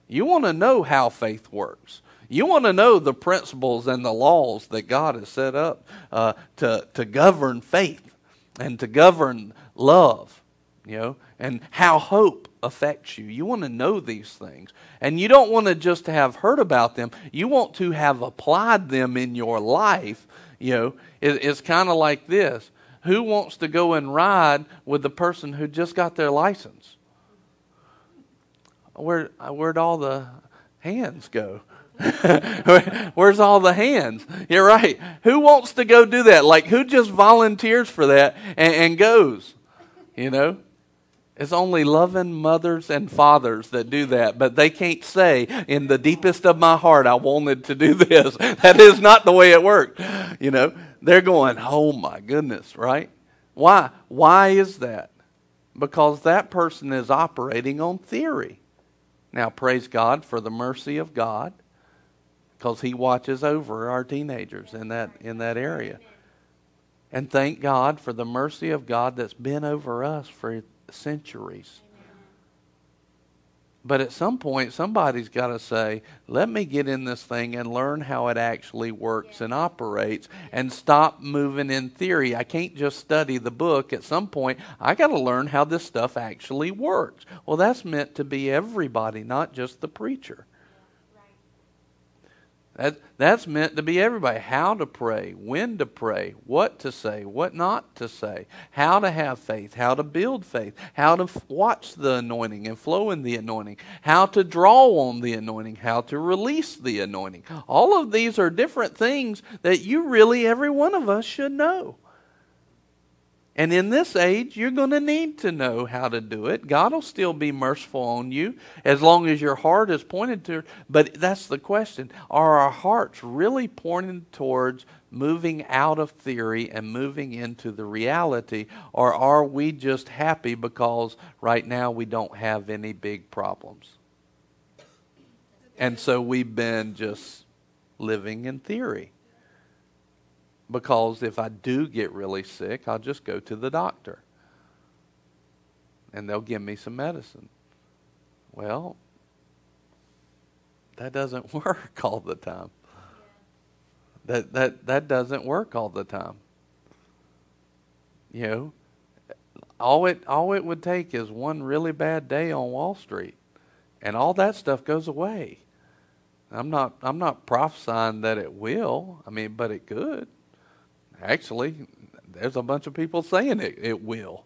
You want to know how faith works. You want to know the principles and the laws that God has set up uh, to, to govern faith and to govern love, you know, and how hope affects you. You want to know these things. And you don't want to just have heard about them, you want to have applied them in your life. You know, it, it's kind of like this Who wants to go and ride with the person who just got their license? Where, where'd all the hands go? Where's all the hands? You're right. Who wants to go do that? Like, who just volunteers for that and, and goes? You know? It's only loving mothers and fathers that do that, but they can't say, in the deepest of my heart, I wanted to do this. That is not the way it worked. You know, they're going, oh my goodness, right? Why? Why is that? Because that person is operating on theory. Now, praise God for the mercy of God because He watches over our teenagers in that, in that area. And thank God for the mercy of God that's been over us for centuries. But at some point, somebody's got to say, let me get in this thing and learn how it actually works and operates and stop moving in theory. I can't just study the book. At some point, I got to learn how this stuff actually works. Well, that's meant to be everybody, not just the preacher. That, that's meant to be everybody. How to pray, when to pray, what to say, what not to say, how to have faith, how to build faith, how to f- watch the anointing and flow in the anointing, how to draw on the anointing, how to release the anointing. All of these are different things that you really, every one of us, should know. And in this age, you're going to need to know how to do it. God will still be merciful on you as long as your heart is pointed to. But that's the question. Are our hearts really pointed towards moving out of theory and moving into the reality? Or are we just happy because right now we don't have any big problems? And so we've been just living in theory because if I do get really sick, I'll just go to the doctor and they'll give me some medicine. Well, that doesn't work all the time. That that that doesn't work all the time. You know, all it all it would take is one really bad day on Wall Street, and all that stuff goes away. I'm not I'm not prophesying that it will. I mean, but it could. Actually, there's a bunch of people saying it, it will.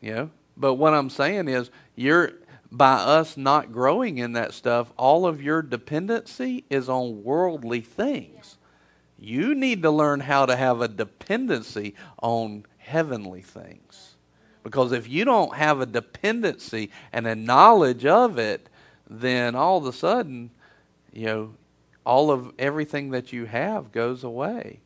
You know? But what I'm saying is you're by us not growing in that stuff, all of your dependency is on worldly things. You need to learn how to have a dependency on heavenly things. Because if you don't have a dependency and a knowledge of it, then all of a sudden, you know, all of everything that you have goes away.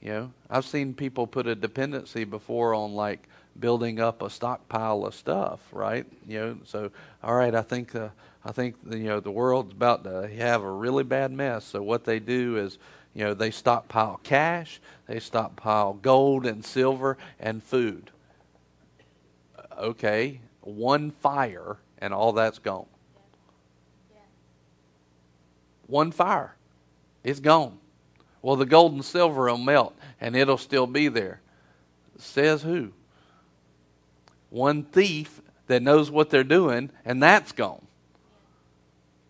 You know, I've seen people put a dependency before on like building up a stockpile of stuff, right? You know, so all right, I think uh, I think you know the world's about to have a really bad mess. So what they do is, you know, they stockpile cash, they stockpile gold and silver and food. Okay, one fire and all that's gone. One fire, it's gone. Well, the gold and silver will melt and it'll still be there. Says who? One thief that knows what they're doing, and that's gone.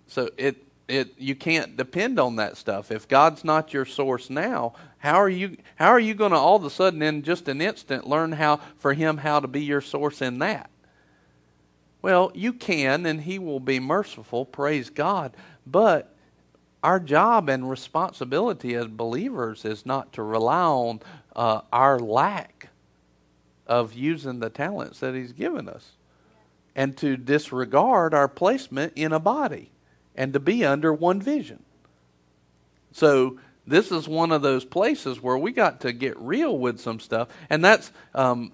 So it it you can't depend on that stuff. If God's not your source now, how are you how are you going to all of a sudden in just an instant learn how for him how to be your source in that? Well, you can and he will be merciful, praise God, but our job and responsibility as believers is not to rely on uh, our lack of using the talents that He's given us and to disregard our placement in a body and to be under one vision. So, this is one of those places where we got to get real with some stuff. And that's um,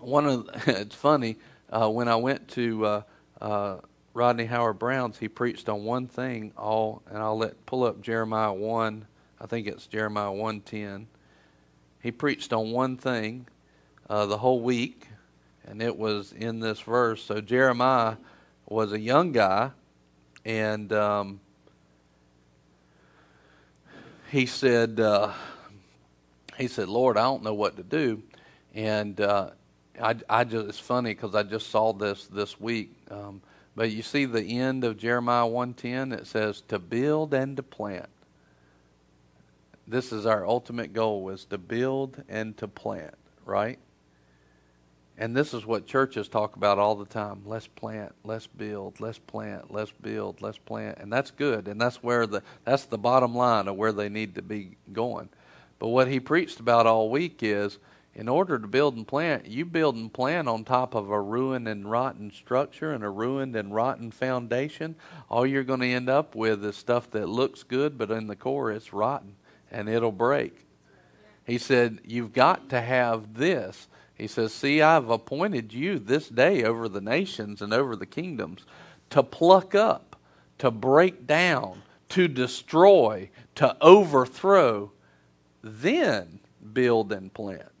one of, the, it's funny, uh, when I went to, uh, Rodney Howard-Browne's, he preached on one thing all, and I'll let pull up Jeremiah one. I think it's Jeremiah one ten. He preached on one thing uh, the whole week, and it was in this verse. So Jeremiah was a young guy, and um, he said, uh, he said, Lord, I don't know what to do, and uh, I, I just it's funny because I just saw this this week. Um, but you see the end of Jeremiah 1:10 it says to build and to plant. This is our ultimate goal is to build and to plant, right? And this is what churches talk about all the time. Let's plant, let's build, let's plant, let's build, let's plant. And that's good. And that's where the that's the bottom line of where they need to be going. But what he preached about all week is in order to build and plant, you build and plant on top of a ruined and rotten structure and a ruined and rotten foundation. All you're going to end up with is stuff that looks good, but in the core it's rotten and it'll break. He said, You've got to have this. He says, See, I've appointed you this day over the nations and over the kingdoms to pluck up, to break down, to destroy, to overthrow, then build and plant.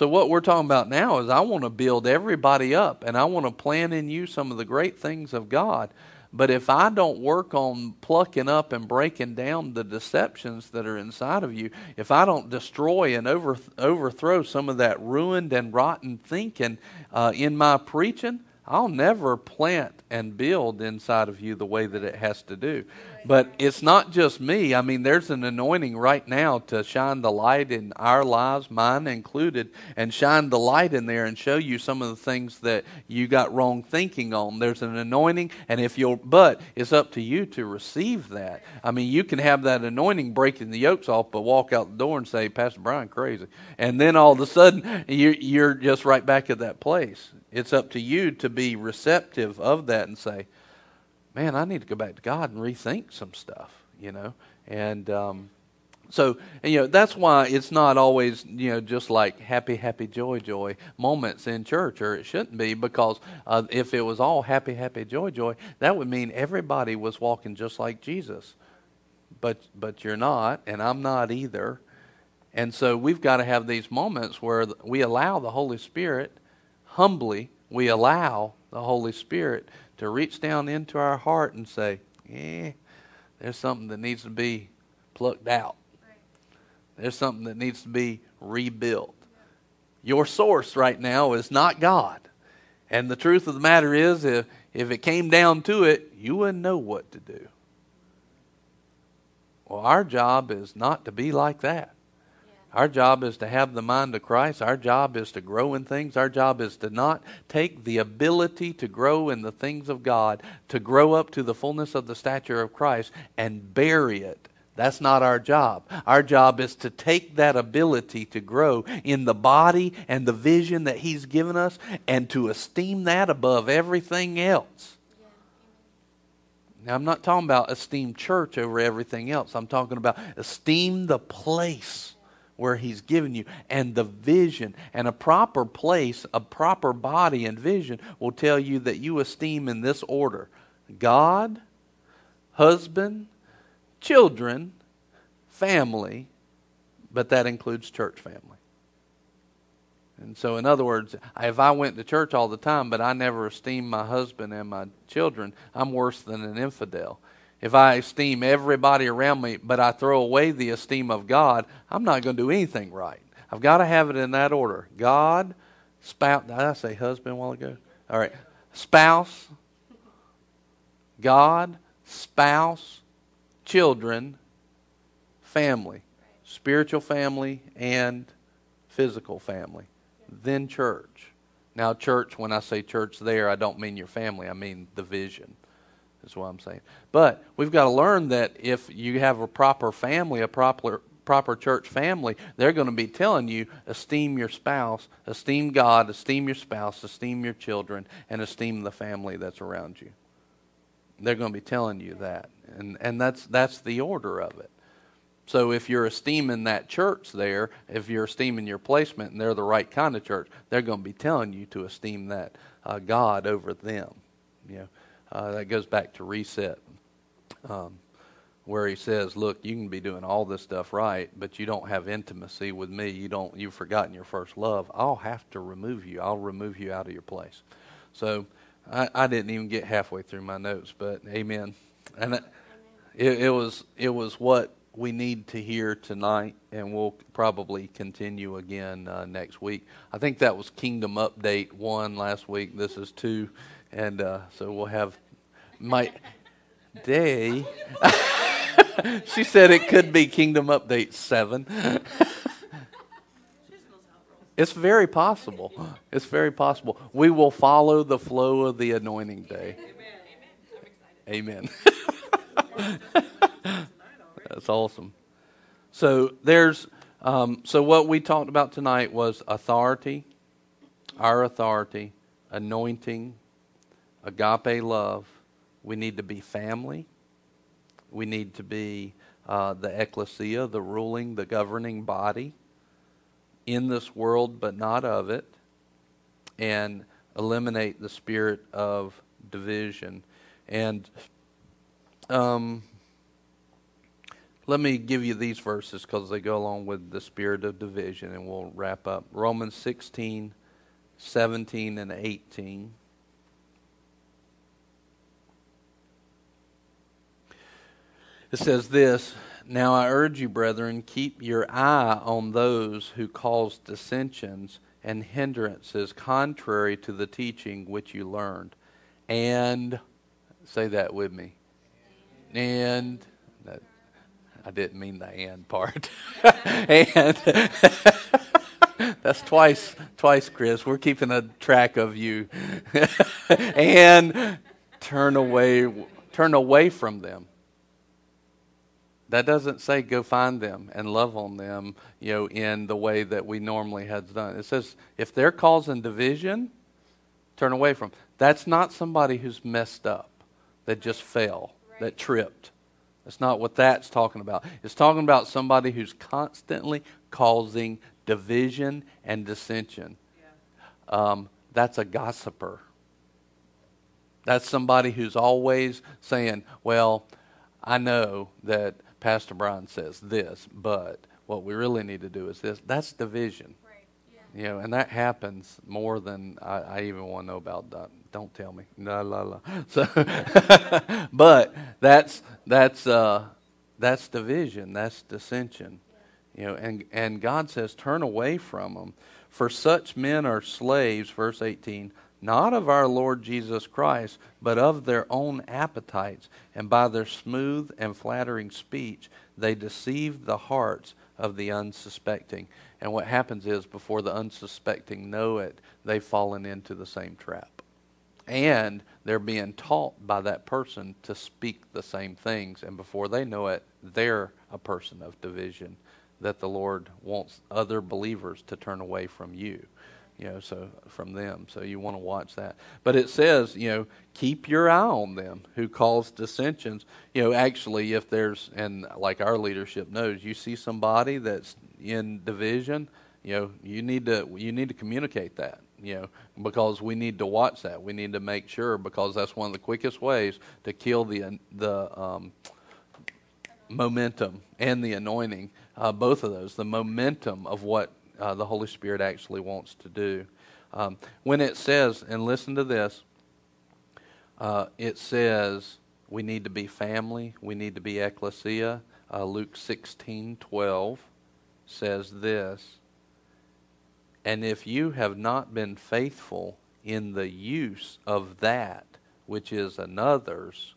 So, what we're talking about now is I want to build everybody up and I want to plant in you some of the great things of God. But if I don't work on plucking up and breaking down the deceptions that are inside of you, if I don't destroy and over, overthrow some of that ruined and rotten thinking uh, in my preaching, I'll never plant and build inside of you the way that it has to do. But it's not just me. I mean, there's an anointing right now to shine the light in our lives, mine included, and shine the light in there and show you some of the things that you got wrong thinking on. There's an anointing, and if you'll, but it's up to you to receive that. I mean, you can have that anointing breaking the yokes off, but walk out the door and say, Pastor Brian, crazy. And then all of a sudden, you're, you're just right back at that place. It's up to you to be receptive of that and say, man, I need to go back to God and rethink some stuff, you know. And um, so, and, you know, that's why it's not always, you know, just like happy, happy, joy, joy moments in church, or it shouldn't be, because uh, if it was all happy, happy, joy, joy, that would mean everybody was walking just like Jesus. But, but you're not, and I'm not either. And so we've got to have these moments where we allow the Holy Spirit, humbly, we allow the Holy Spirit to reach down into our heart and say, "Yeah, there's something that needs to be plucked out. There's something that needs to be rebuilt. Your source right now is not God. And the truth of the matter is, if, if it came down to it, you wouldn't know what to do. Well, our job is not to be like that. Our job is to have the mind of Christ. Our job is to grow in things. Our job is to not take the ability to grow in the things of God, to grow up to the fullness of the stature of Christ, and bury it. That's not our job. Our job is to take that ability to grow in the body and the vision that He's given us and to esteem that above everything else. Now, I'm not talking about esteem church over everything else. I'm talking about esteem the place where He's given you. And the vision and a proper place, a proper body and vision will tell you that you esteem in this order God, husband, children, family, but that includes church family. And so, in other words, if I went to church all the time, but I never esteemed my husband and my children, I'm worse than an infidel if I esteem everybody around me, but I throw away the esteem of God, I'm not going to do anything right. I've got to have it in that order. God, spouse. Did I say husband a while ago? All right. Spouse, God, spouse, children, family, spiritual family, and physical family. Then church. Now, church, when I say church there, I don't mean your family, I mean the vision is what I'm saying. But we've got to learn that if you have a proper family, a proper proper church family, they're going to be telling you esteem your spouse, esteem God, esteem your spouse, esteem your children, and esteem the family that's around you. They're going to be telling you that. And and that's that's the order of it. So if you're esteeming that church there, if you're esteeming your placement and they're the right kind of church, they're going to be telling you to esteem that uh, God over them. You know, uh, that goes back to reset, um, where he says, "Look, you can be doing all this stuff right, but you don't have intimacy with me. You don't. You've forgotten your first love. I'll have to remove you. I'll remove you out of your place." So I, I didn't even get halfway through my notes, but Amen. And it, it was it was what we need to hear tonight, and we'll probably continue again uh, next week. I think that was Kingdom Update one last week. This is two. And uh, so we'll have my day. she said it could be Kingdom Update 7. it's very possible. It's very possible. We will follow the flow of the anointing day. Amen. That's awesome. So there's um, so what we talked about tonight was authority, our authority, anointing, agape love, we need to be family. We need to be uh, the ecclesia, the ruling, the governing body in this world, but not of it, and eliminate the spirit of division. And um, let me give you these verses because they go along with the spirit of division, and we'll wrap up. Romans 16, 17, and 18. It says this Now I urge you, brethren, keep your eye on those who cause dissensions and hindrances contrary to the teaching which you learned. And, say that with me. And, that, I didn't mean the and part. and, that's twice, twice, Chris. We're keeping a track of you. and turn away, turn away from them. That doesn't say go find them and love on them, you know, in the way that we normally have done. It says if they're causing division, turn away from. Them. That's not somebody who's messed up, that just fell, right. that tripped. That's not what that's talking about. It's talking about somebody who's constantly causing division and dissension. Yeah. Um, that's a gossiper. That's somebody who's always saying, Well, I know that Pastor Brian says this, but what we really need to do is this. That's division. Right. Yeah. You know, and that happens more than I, I even want to know about. That. Don't tell me. La la la. So, but that's that's uh, that's division. That's dissension. You know, and and God says, turn away from them, for such men are slaves. Verse eighteen not of our Lord Jesus Christ, but of their own appetites, and by their smooth and flattering speech, they deceive the hearts of the unsuspecting. And what happens is, before the unsuspecting know it, they've fallen into the same trap. And they're being taught by that person to speak the same things, and before they know it, they're a person of division that the Lord wants other believers to turn away from you you know, so from them. So you want to watch that. But it says, you know, keep your eye on them who cause dissensions. You know, actually, if there's, and like our leadership knows, you see somebody that's in division, you know, you need to you need to communicate that. You know, because we need to watch that. We need to make sure because that's one of the quickest ways to kill the the um, momentum and the anointing. Uh, both of those, the momentum of what uh, the Holy Spirit actually wants to do. Um, when it says, and listen to this, uh, it says we need to be family, we need to be ecclesia. Uh, Luke 16 12 says this And if you have not been faithful in the use of that which is another's,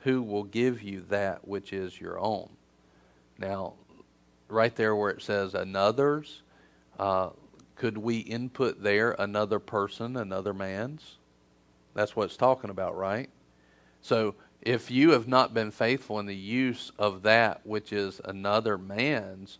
who will give you that which is your own? Now, right there where it says another's, uh, could we input there another person, another man's? That's what it's talking about, right? So if you have not been faithful in the use of that which is another man's,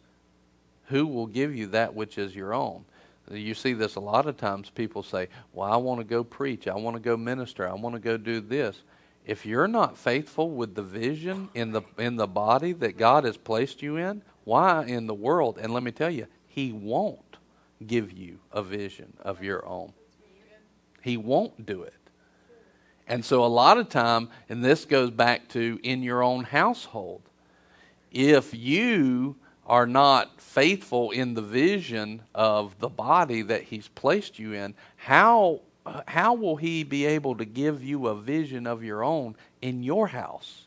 who will give you that which is your own? You see this a lot of times. People say, Well, I want to go preach. I want to go minister. I want to go do this. If you're not faithful with the vision in the, in the body that God has placed you in, why in the world? And let me tell you, He won't give you a vision of your own. He won't do it. And so, a lot of time, and this goes back to in your own household, if you are not faithful in the vision of the body that He's placed you in, how, how will He be able to give you a vision of your own in your house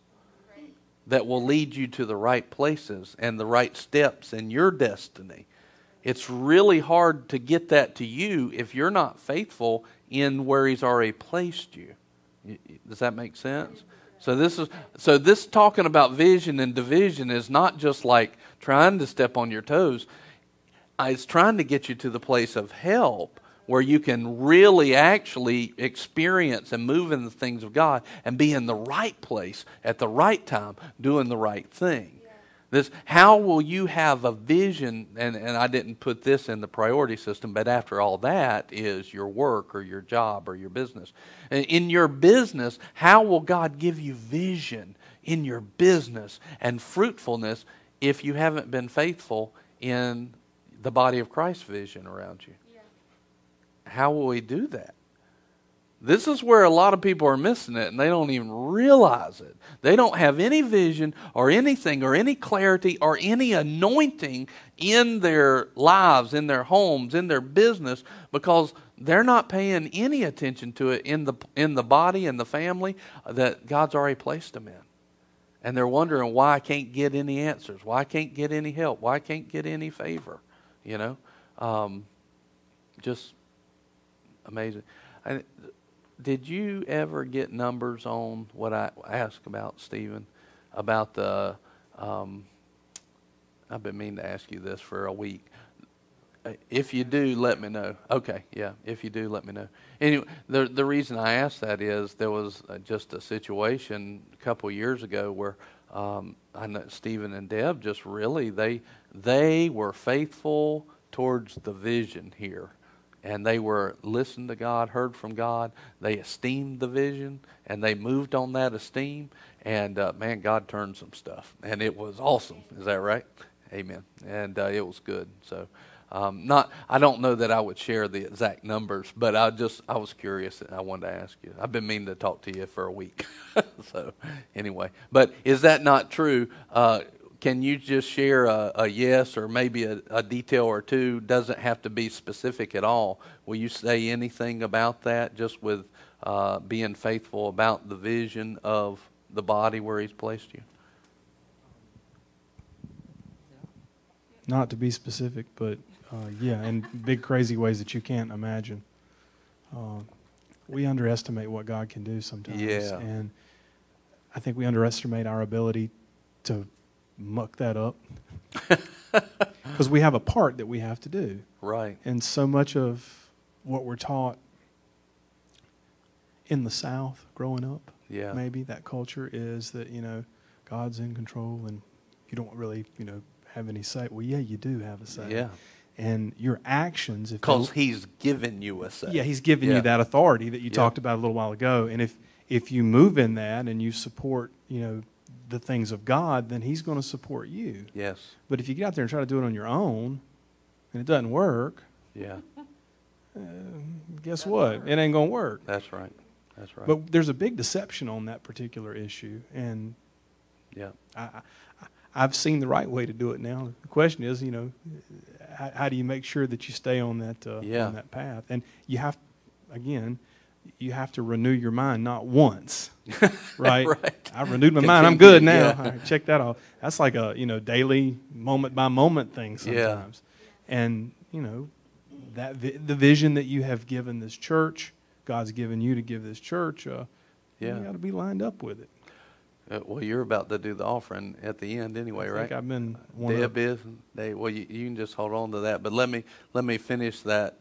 that will lead you to the right places and the right steps in your destiny? It's really hard to get that to you if you're not faithful in where He's already placed you. Does that make sense? So this is so this talking about vision and division is not just like trying to step on your toes. Uh, it's trying to get you to the place of help where you can really actually experience and move in the things of God and be in the right place at the right time doing the right thing. This, how will you have a vision? And, and I didn't put this in the priority system, but after all that is your work or your job or your business. In your business, how will God give you vision in your business and fruitfulness if you haven't been faithful in the body of Christ's vision around you? Yeah. How will He do that? This is where a lot of people are missing it and they don't even realize it. They don't have any vision or anything or any clarity or any anointing in their lives, in their homes, in their business because they're not paying any attention to it in the in the body and the family that God's already placed them in. And they're wondering why I can't get any answers, why I can't get any help, why I can't get any favor, you know? Um, just amazing. I, did you ever get numbers on what I asked about, Stephen? About the, um, I've been meaning to ask you this for a week. If you do, let me know. Okay, yeah. If you do, let me know. Anyway, the the reason I asked that is there was uh, just a situation a couple years ago where um, I know Stephen and Deb just really they they were faithful towards the vision here and they were listened to God, heard from God. They esteemed the vision, and they moved on that esteem. And uh, man, God turned some stuff, and it was awesome. Is that right? Amen. And uh, it was good. So, um, not I don't know that I would share the exact numbers, but I just I was curious, and I wanted to ask you. I've been meaning to talk to you for a week. so, anyway, but is that not true? Uh, can you just share a, a yes or maybe a, a, detail or two? Doesn't have to be specific at all. Will you say anything about that, just with uh, being faithful about the vision of the body where He's placed you? Not to be specific, but uh, yeah, in big crazy ways that you can't imagine. Uh, we underestimate what God can do sometimes, yeah. and I think we underestimate our ability to muck that up because we have a part that we have to do. Right. And so much of what we're taught in the South growing up, yeah. maybe that culture is that, you know, God's in control and you don't really, you know, have any say. Well, yeah, you do have a say. Yeah. And your actions, because He's given you a say. Yeah, He's given yeah. you that authority that you yeah. talked about a little while ago. And if if you move in that and you support, you know, the things of God, then He's going to support you. Yes. But if you get out there and try to do it on your own, and it doesn't work, yeah. Uh, guess what? It ain't going to work. That's right. That's right. But there's a big deception on that particular issue, and yeah, I, I, have seen the right way to do it now. The question is, you know, how, how do you make sure that you stay on that uh, yeah. on that path? And you have, again, you have to renew your mind not once, right? right. I renewed my mind. I'm good now. Yeah. Right, check that off. That's like a you know daily moment by moment thing sometimes. Yeah. And you know that vi- the vision that you have given this church, God's given you to give this church. Uh, yeah. You got to be lined up with it. Uh, well, you're about to do the offering at the end anyway, I right? I've been. Deb is. They, well, you, you can just hold on to that. But let me let me finish that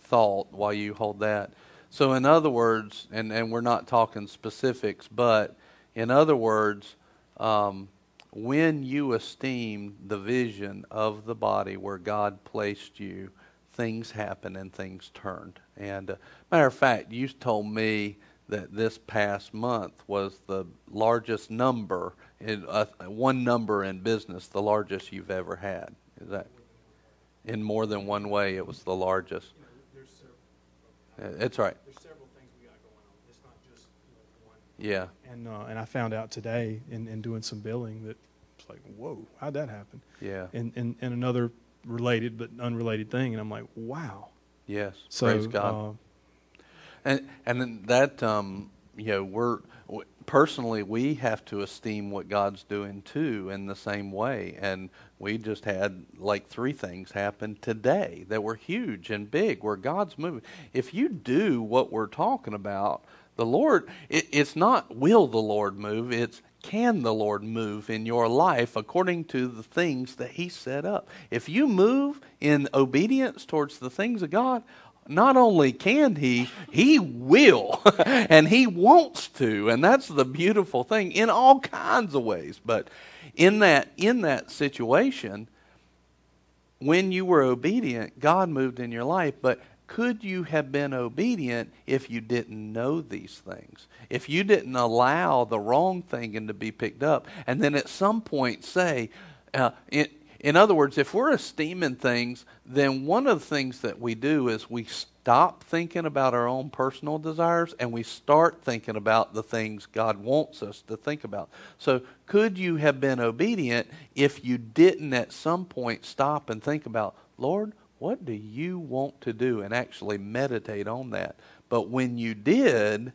thought while you hold that. So, in other words, and, and we're not talking specifics, but in other words, um, when you esteem the vision of the body where God placed you, things happen and things turned. And uh, matter of fact, you told me that this past month was the largest number in uh, one number in business, the largest you've ever had. Is that in more than one way? It was the largest. It's right. There's several things we got going on. It's not just one. Yeah. And uh, and I found out today in, in doing some billing that it's like, whoa, how'd that happen? Yeah. And and, and another related but unrelated thing, and I'm like, wow. Yes. So, Praise God. Uh, and and that um, you know we're personally we have to esteem what God's doing too in the same way and we just had like three things happen today that were huge and big where God's moving if you do what we're talking about the Lord it, it's not will the Lord move it's can the Lord move in your life according to the things that He set up? If you move in obedience towards the things of God, not only can he, he will. and he wants to. And that's the beautiful thing in all kinds of ways. But in that, in that situation, when you were obedient, God moved in your life. But could you have been obedient if you didn't know these things? If you didn't allow the wrong thing to be picked up, and then at some point say, uh, it, in other words, if we're esteeming things, then one of the things that we do is we stop thinking about our own personal desires and we start thinking about the things God wants us to think about. So, could you have been obedient if you didn't at some point stop and think about, Lord, what do you want to do? And actually meditate on that. But when you did,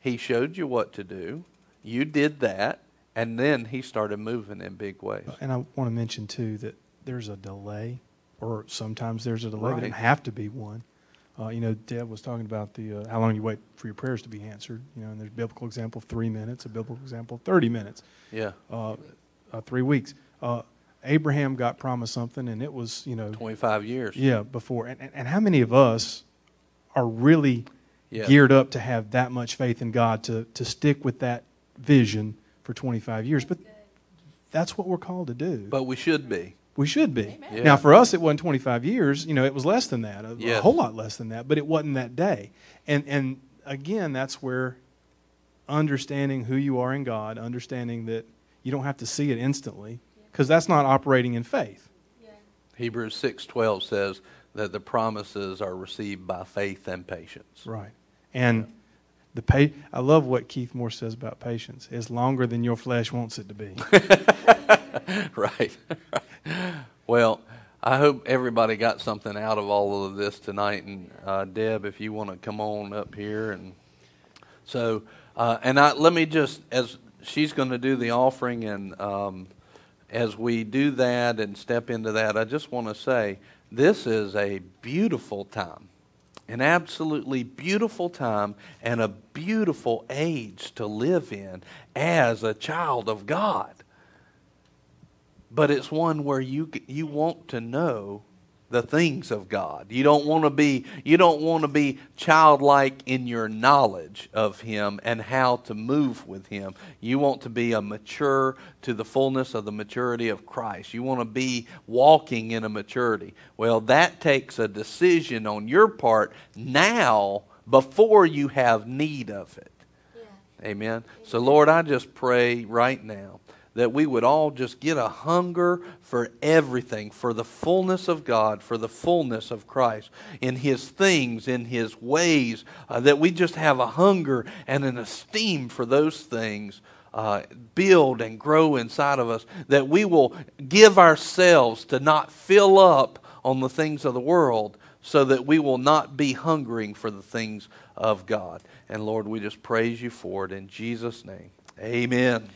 He showed you what to do. You did that and then he started moving in big ways. And I want to mention too that there's a delay, or sometimes there's a delay. Right. There doesn't have to be one. Uh, you know, Deb was talking about the uh, how long you wait for your prayers to be answered. You know, and there's a biblical example of three minutes, a biblical example of thirty minutes. Yeah. Uh, uh three weeks. Uh, Abraham got promised something, and it was you know twenty five years. Yeah, before. And, and, and how many of us are really yeah. geared up to have that much faith in God to to stick with that vision for 25 years. But that's what we're called to do. But we should be. We should be. Yeah. Now, for us, it wasn't 25 years. You know, it was less than that, a, yes. a, whole lot less than that. But it wasn't that day. And and again, that's where understanding who you are in God, understanding that you don't have to see it instantly, because that's not operating in faith. Yeah. Hebrews 6:12 says that the promises are received by faith and patience. Right. And yeah the pa- I love what Keith Moore says about patience. It's longer than your flesh wants it to be. right. well, I hope everybody got something out of all of this tonight. And uh, Deb, if you want to come on up here, and so, uh, and I let me just as she's going to do the offering, and um, as we do that and step into that, I just want to say this is a beautiful time an absolutely beautiful time and a beautiful age to live in as a child of God. But it's one where you you want to know the things of God. You don't want to be you don't want to be childlike in your knowledge of him and how to move with him. You want to be a mature to the fullness of the maturity of Christ. You want to be walking in a maturity. Well, that takes a decision on your part now before you have need of it. Yeah. Amen. So Lord, I just pray right now that we would all just get a hunger for everything, for the fullness of God, for the fullness of Christ, in His things, in His ways, uh, that we just have a hunger and an esteem for those things. Uh, build and grow inside of us, that we will give ourselves to not fill up on the things of the world, so that we will not be hungering for the things of God. And Lord, we just praise you for it in Jesus' name. Amen.